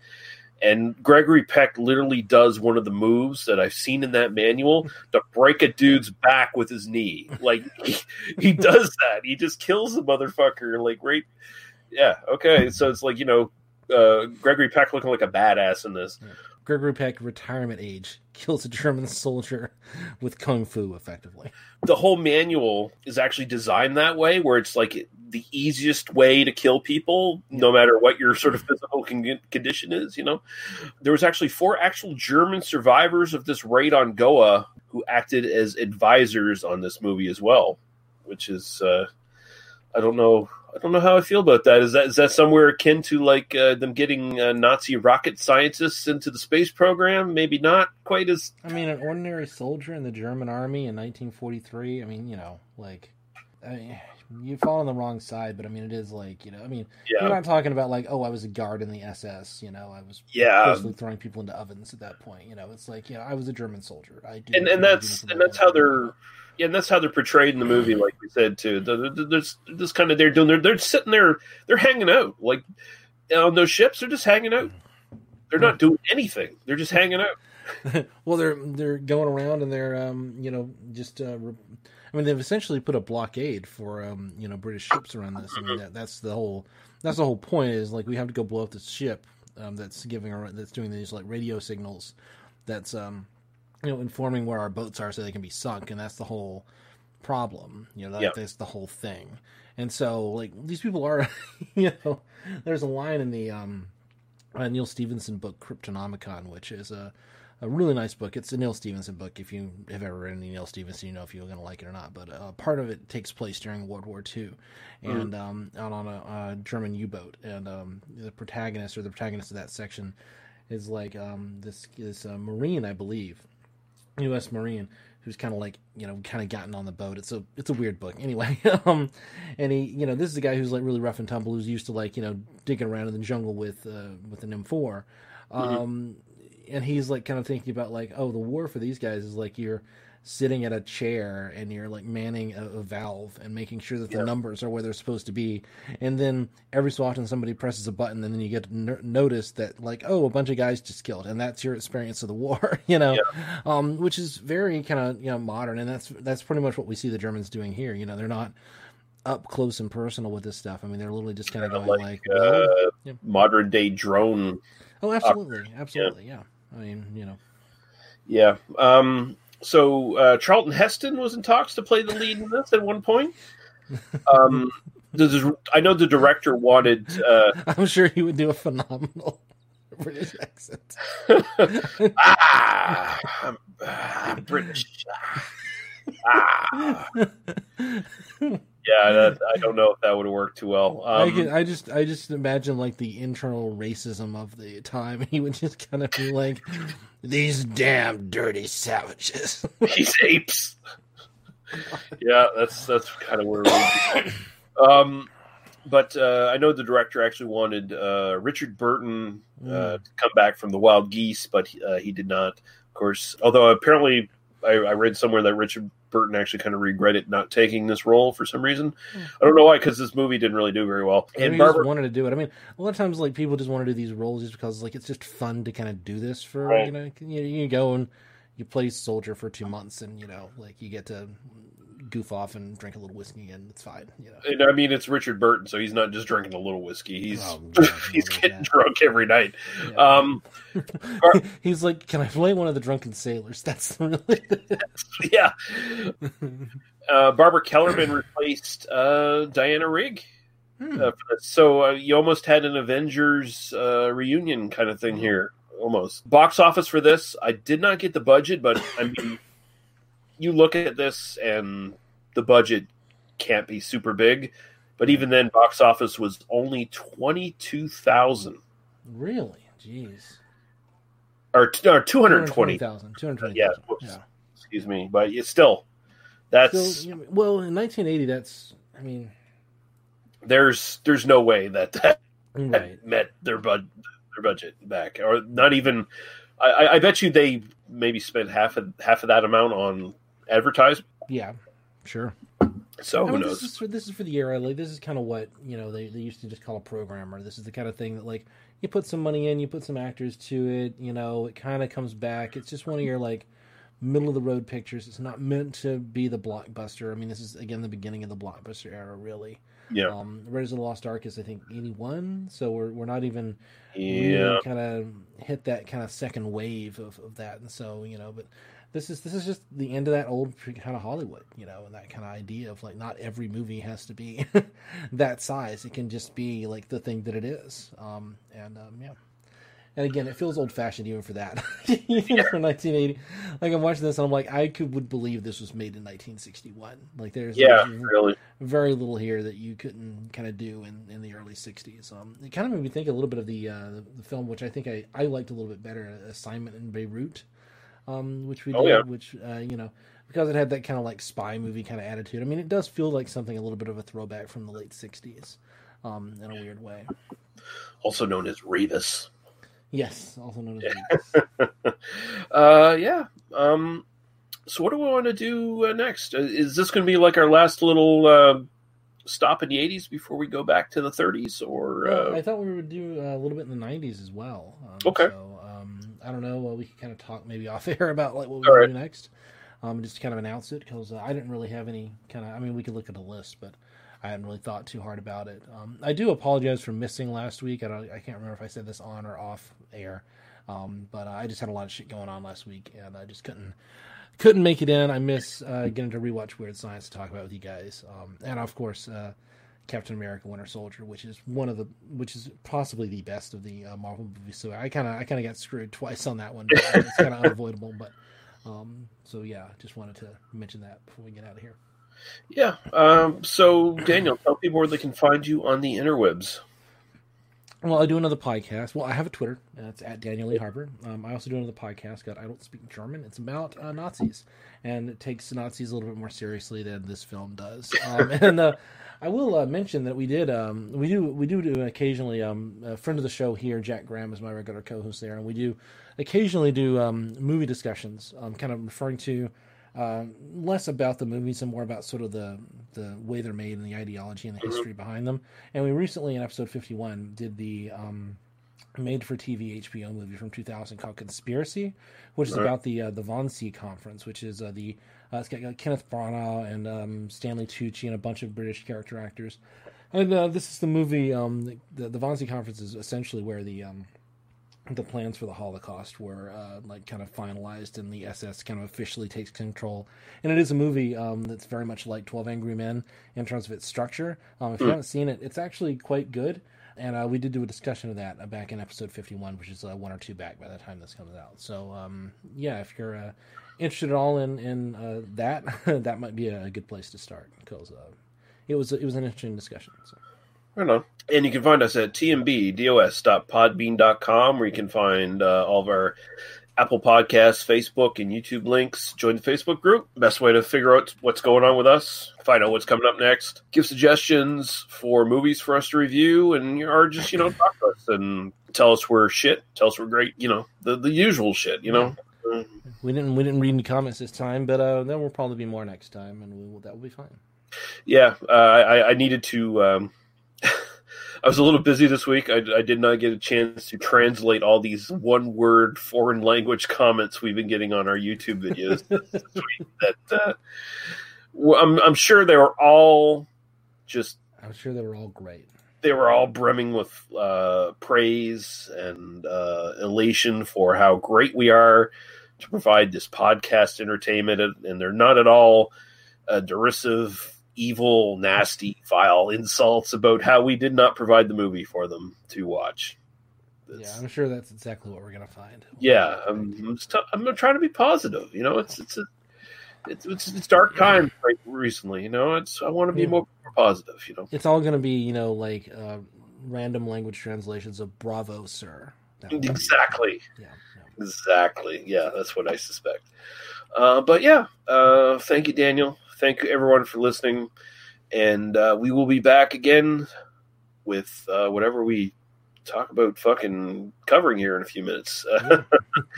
[SPEAKER 4] And Gregory Peck literally does one of the moves that I've seen in that manual to break a dude's back with his knee. Like he, he does that. He just kills the motherfucker. Like right. Yeah. Okay. So it's like you know, uh, Gregory Peck looking like a badass in this.
[SPEAKER 6] Gregory Peck, retirement age, kills a German soldier with kung fu, effectively.
[SPEAKER 4] The whole manual is actually designed that way, where it's like the easiest way to kill people, no matter what your sort of physical con- condition is. You know, there was actually four actual German survivors of this raid on Goa who acted as advisors on this movie as well, which is uh, I don't know. I don't know how I feel about that. Is that is that somewhere akin to like uh, them getting uh, Nazi rocket scientists into the space program? Maybe not quite as
[SPEAKER 6] I mean, an ordinary soldier in the German army in 1943. I mean, you know, like, I mean, you fall on the wrong side, but I mean, it is like, you know, I mean,
[SPEAKER 4] Yeah.
[SPEAKER 6] you're not talking about like, oh, I was a guard in the SS. You know, I was
[SPEAKER 4] Yeah.
[SPEAKER 6] basically throwing people into ovens at that point. You know, it's like, you know, I was a German soldier. I do,
[SPEAKER 4] and and that's and that's how they're yeah, and that's how they're portrayed in the movie, like we said too. The- the- There's this kind of they're doing they're they're sitting there they're hanging out like on those ships they're just hanging out. They're not doing anything. They're just hanging out.
[SPEAKER 6] well, they're they're going around and they're um, you know just uh, re- I mean they've essentially put a blockade for um, you know British ships around this. I mean that, that's the whole that's the whole point is like we have to go blow up this ship um, that's giving our that's doing these like radio signals that's um you know informing where our boats are so they can be sunk and that's the whole problem you know that,
[SPEAKER 4] Yeah.
[SPEAKER 6] that's the whole thing and so like these people are you know there's a line in the um uh, Neal Stephenson book Cryptonomicon, which is a, a really nice book. It's a Neal Stephenson book. If you have ever read any Neal Stephenson, you know if you're going to like it or not. But uh, part of it takes place during World War II, and
[SPEAKER 4] Mhm.
[SPEAKER 6] um, out on a, uh German U-boat. And um, the protagonist or the protagonist of that section is like um, this this uh, Marine, I believe, U.S. Marine who's kind of like you know kind of gotten on the boat. It's a it's a weird book anyway. um, and he you know this is a guy who's like really rough and tumble who's used to like you know digging around in the jungle with uh, with an M4. Um, and he's like kind of thinking about like oh the war for these guys is like you're sitting at a chair and you're like manning a, a valve and making sure that the numbers are where they're supposed to be and then every so often somebody presses a button and then you get n- notice that like oh a bunch of guys just killed and that's your experience of the war you know um, which is very kind of you know modern and that's that's pretty much what we see the germans doing here you know they're not up close and personal with this stuff. I mean, they're literally just kind of going
[SPEAKER 4] like,
[SPEAKER 6] like,
[SPEAKER 4] uh,
[SPEAKER 6] yeah.
[SPEAKER 4] modern day drone.
[SPEAKER 6] oh, absolutely, absolutely, yeah. I mean, you know,
[SPEAKER 4] Yeah. Um, so uh, Charlton Heston was in talks to play the lead in this at one point. Um, I know the director wanted. Uh,
[SPEAKER 6] I'm sure he would do a phenomenal British accent.
[SPEAKER 4] ah, I'm, I'm British. Ah. Yeah, that, I don't know if that would have worked too well.
[SPEAKER 6] I,
[SPEAKER 4] Um,
[SPEAKER 6] can, I just, I just imagine like the internal racism of the time. He would just kind of be like, "These damn dirty savages."
[SPEAKER 4] These apes. yeah, that's that's kind of where we. Um, but uh, I know the director actually wanted uh, Richard Burton uh,
[SPEAKER 6] Mm.
[SPEAKER 4] to come back from the Wild Geese, but uh, he did not. Of course, although apparently I, I read somewhere that Richard Burton actually kind of regretted not taking this role for some reason. Hmm. I don't know why, because this movie didn't really do very well. And
[SPEAKER 6] he just
[SPEAKER 4] Barbara,
[SPEAKER 6] wanted to do it. I mean, a lot of times, like people just want to do these roles just because, like, it's just fun to kind of do this for
[SPEAKER 4] Right.
[SPEAKER 6] you know. You, you go and you play soldier for two months, and you know, like you get to goof off and drink a little whiskey, and it's fine. You know,
[SPEAKER 4] and I mean, it's Richard Burton, so he's not just drinking a little whiskey. He's
[SPEAKER 6] Oh,
[SPEAKER 4] he's getting drunk every night. Um,
[SPEAKER 6] he's like, "Can I play one of the drunken sailors?" That's really
[SPEAKER 4] yeah. Uh, Barbara Kellerman replaced uh, Diana Rigg.
[SPEAKER 6] Hmm.
[SPEAKER 4] Uh. So uh, you almost had an Avengers uh, reunion kind of
[SPEAKER 6] Hmm.
[SPEAKER 4] thing here, almost. Box office for this, I did not get the budget, but I mean, you look at this and the budget can't be super big. But even then, box office was only twenty two thousand
[SPEAKER 6] really, jeez,
[SPEAKER 4] or, or two hundred twenty.
[SPEAKER 6] 220,000, 220,000,
[SPEAKER 4] Yeah, excuse me, but it's still that's
[SPEAKER 6] So, well, in 1980, that's, I mean,
[SPEAKER 4] there's there's no way that that
[SPEAKER 6] Right.
[SPEAKER 4] met their bud their budget back, or not even. I, I- I bet you they maybe spent half of half of that amount on advertising.
[SPEAKER 6] yeah, sure.
[SPEAKER 4] So
[SPEAKER 6] I
[SPEAKER 4] who
[SPEAKER 6] mean,
[SPEAKER 4] knows?
[SPEAKER 6] This is for this is for the era. Like this is kind of what you know they, they used to just call a programmer. This is the kind of thing that like you put some money in, you put some actors to it. You know, it kind of comes back. It's just one of your like middle of the road pictures. It's not meant to be the blockbuster. I mean, this is again the beginning of the blockbuster era, really.
[SPEAKER 4] Yeah.
[SPEAKER 6] Um, Raiders of the Lost Ark is I think eighty one, so we're we're not even
[SPEAKER 4] Yeah.
[SPEAKER 6] kind of hit that kind of second wave of, of that, and so you know, but this is this is just the end of that old kind of Hollywood, you know, and that kind of idea of like not every movie has to be that size. It can just be like the thing that it is. Um, and um, yeah. And again, it feels old fashioned even for that, even for 1980. Like I'm watching this, and I'm like, I could would believe this was made in 1961. Like there's
[SPEAKER 4] Yeah,
[SPEAKER 6] there's
[SPEAKER 4] really.
[SPEAKER 6] very little here that you couldn't kind of do in, in the early 60s. Um, it kind of made me think a little bit of the uh, the, film, which I think I, I liked a little bit better, Assignment in Beirut, um, which we
[SPEAKER 4] Oh,
[SPEAKER 6] did,
[SPEAKER 4] yeah.
[SPEAKER 6] which uh, you know because it had that kind of like spy movie kind of attitude. I mean, it does feel like something a little bit of a throwback from the late 60s, um, in a weird way.
[SPEAKER 4] Also known as Revis.
[SPEAKER 6] Yes, also known as
[SPEAKER 4] uh, yeah. Um, so what do we want to do uh, next? Uh, Is this going to be like our last little uh, stop in the '80s before we go back to the '30s, or
[SPEAKER 6] Well,
[SPEAKER 4] uh,
[SPEAKER 6] I thought we would do uh, a little bit in the '90s as well. Um,
[SPEAKER 4] Okay.
[SPEAKER 6] So I don't know. Well, we could kind of talk maybe off air about like what we
[SPEAKER 4] right.
[SPEAKER 6] do next. Um, just to kind of announce it because uh, I didn't really have any kind of. I mean, we could look at a list, but I hadn't really thought too hard about it. Um, I do apologize for missing last week. I don't. I can't remember if I said this on or off air. Um, but uh, I just had a lot of shit going on last week, and I just couldn't couldn't make it in. I miss uh, getting to rewatch Weird Science to talk about with you guys, um, and of course. Uh, Captain America: Winter Soldier, which is one of the, which is possibly the best of the uh, Marvel movies. So I kind of, I kind of got screwed twice on that one. But it's kind of unavoidable. But um, so yeah, just wanted to mention that before we get out of here.
[SPEAKER 4] yeah? Um, so Daniel, tell people where they can find you on the interwebs.
[SPEAKER 6] Well, I do another podcast. Well, I have a Twitter. It's at Daniel E. Harper. Um, I also do another podcast called I Don't Speak German. It's about uh, Nazis, and it takes Nazis a little bit more seriously than this film does. Um, and uh, I will uh, mention that we did, um, we do, we do do occasionally. Um, a friend of the show here, Jack Graham, is my regular co-host there, and we do occasionally do um, movie discussions, um, kind of referring to uh, less about the movies and more about sort of the the way they're made and the ideology and the history behind them. And we recently, in episode fifty one, did the um, made-for-TV HBO movie from 2000 called Conspiracy, which is
[SPEAKER 4] Right.
[SPEAKER 6] about the uh, the Wannsee conference, which is uh, the uh, it's got Kenneth Branagh and um, Stanley Tucci and a bunch of British character actors. And uh, this is the movie. Um, the the C conference is essentially where the um, the plans for the Holocaust were uh, like kind of finalized, and the SS kind of officially takes control. And it is a movie um, that's very much like Twelve Angry Men in terms of its structure. Um, if you
[SPEAKER 4] Hmm.
[SPEAKER 6] haven't seen it, it's actually quite good. And uh, we did do a discussion of that uh, back in episode fifty-one, which is uh, one or two back by the time this comes out. So um, yeah, if you're uh, interested at all in in uh, that, that might be a good place to start because uh, it was it was an interesting discussion. So.
[SPEAKER 4] Right on. And you can find us at tmbdos.podbean.com where you can find uh, all of our Apple Podcasts, Facebook, and YouTube links. Join the Facebook group. Best way to figure out what's going on with us, find out what's coming up next, give suggestions for movies for us to review, and or just, you know, talk to us and tell us we're shit, tell us we're great, you know, the, the usual shit, you know.
[SPEAKER 6] We didn't we didn't read any comments this time, but uh, there will probably be more next time, and we will, that will be fine.
[SPEAKER 4] Yeah, uh, I, I needed to. Um, I was a little busy this week. I, I did not get a chance to translate all these one-word foreign language comments we've been getting on our YouTube videos. That uh, I'm, I'm sure they were all just.
[SPEAKER 6] I'm sure they were all great.
[SPEAKER 4] They were all brimming with uh, praise and uh, elation for how great we are to provide this podcast entertainment, and, they're not at all uh, derisive evil, nasty, vile insults about how we did not provide the movie for them to watch.
[SPEAKER 6] yeah, I'm sure that's exactly what we're gonna find.
[SPEAKER 4] Yeah, I'm, I'm, just, I'm trying to be positive. You know, it's it's a, it's, it's it's dark times right recently. You know, it's I want to be
[SPEAKER 6] Yeah.
[SPEAKER 4] more, more positive. You know,
[SPEAKER 6] It's all gonna be you know like uh, random language translations of "Bravo, sir." That would be-
[SPEAKER 4] exactly.
[SPEAKER 6] Yeah,
[SPEAKER 4] Exactly. Yeah, that's what I suspect. Uh, but yeah, uh, thank you, Daniel. Thank you, everyone, for listening. And uh, we will be back again with uh, whatever we talk about fucking covering here in a few minutes.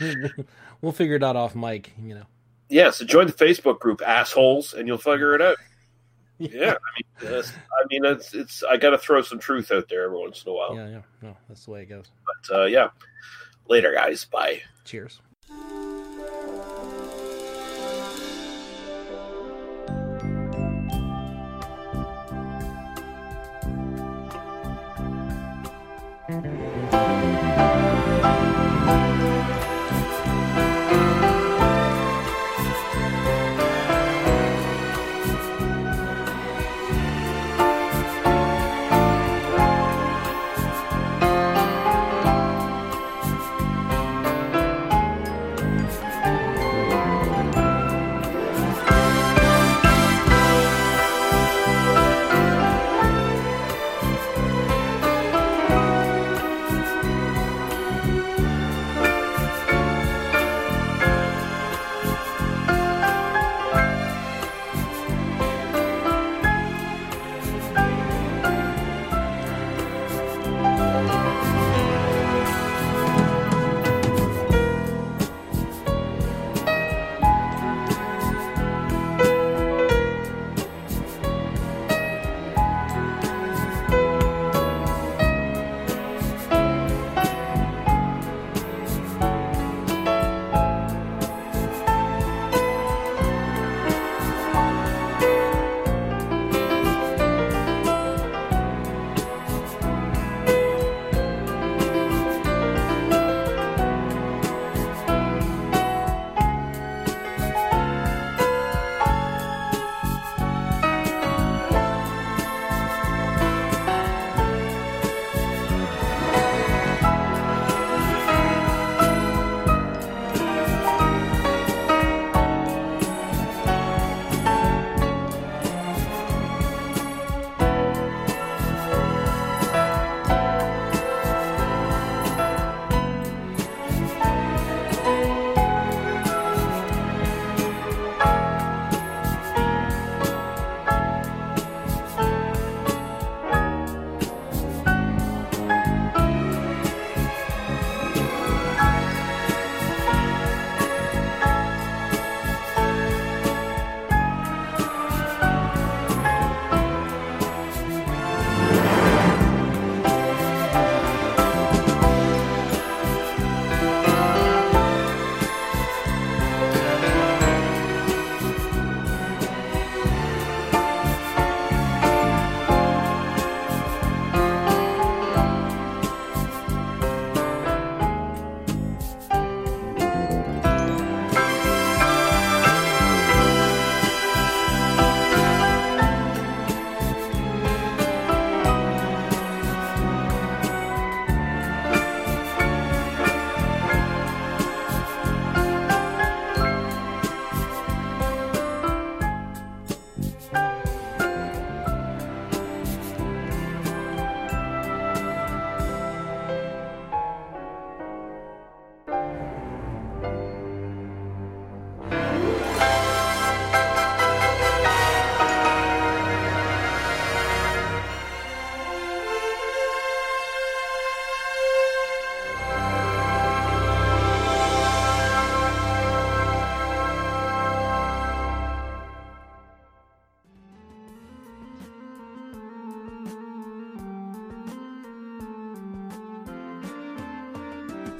[SPEAKER 6] we'll figure it out off mic. You know.
[SPEAKER 4] yeah, so join the Facebook group, assholes, and you'll figure it out. Yeah, I mean, that's, I mean, it's, it's I got to throw some truth out there every once in a while.
[SPEAKER 6] Yeah, yeah. No, that's the way it goes.
[SPEAKER 4] But uh, yeah, later, guys. Bye.
[SPEAKER 6] Cheers.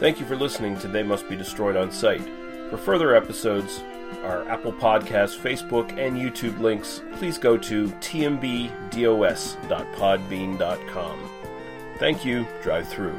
[SPEAKER 4] Thank you for listening to They Must Be Destroyed on Sight. For further episodes, our Apple Podcasts, Facebook, and YouTube links, please go to tmbdos.podbean.com. Thank you. Drive through.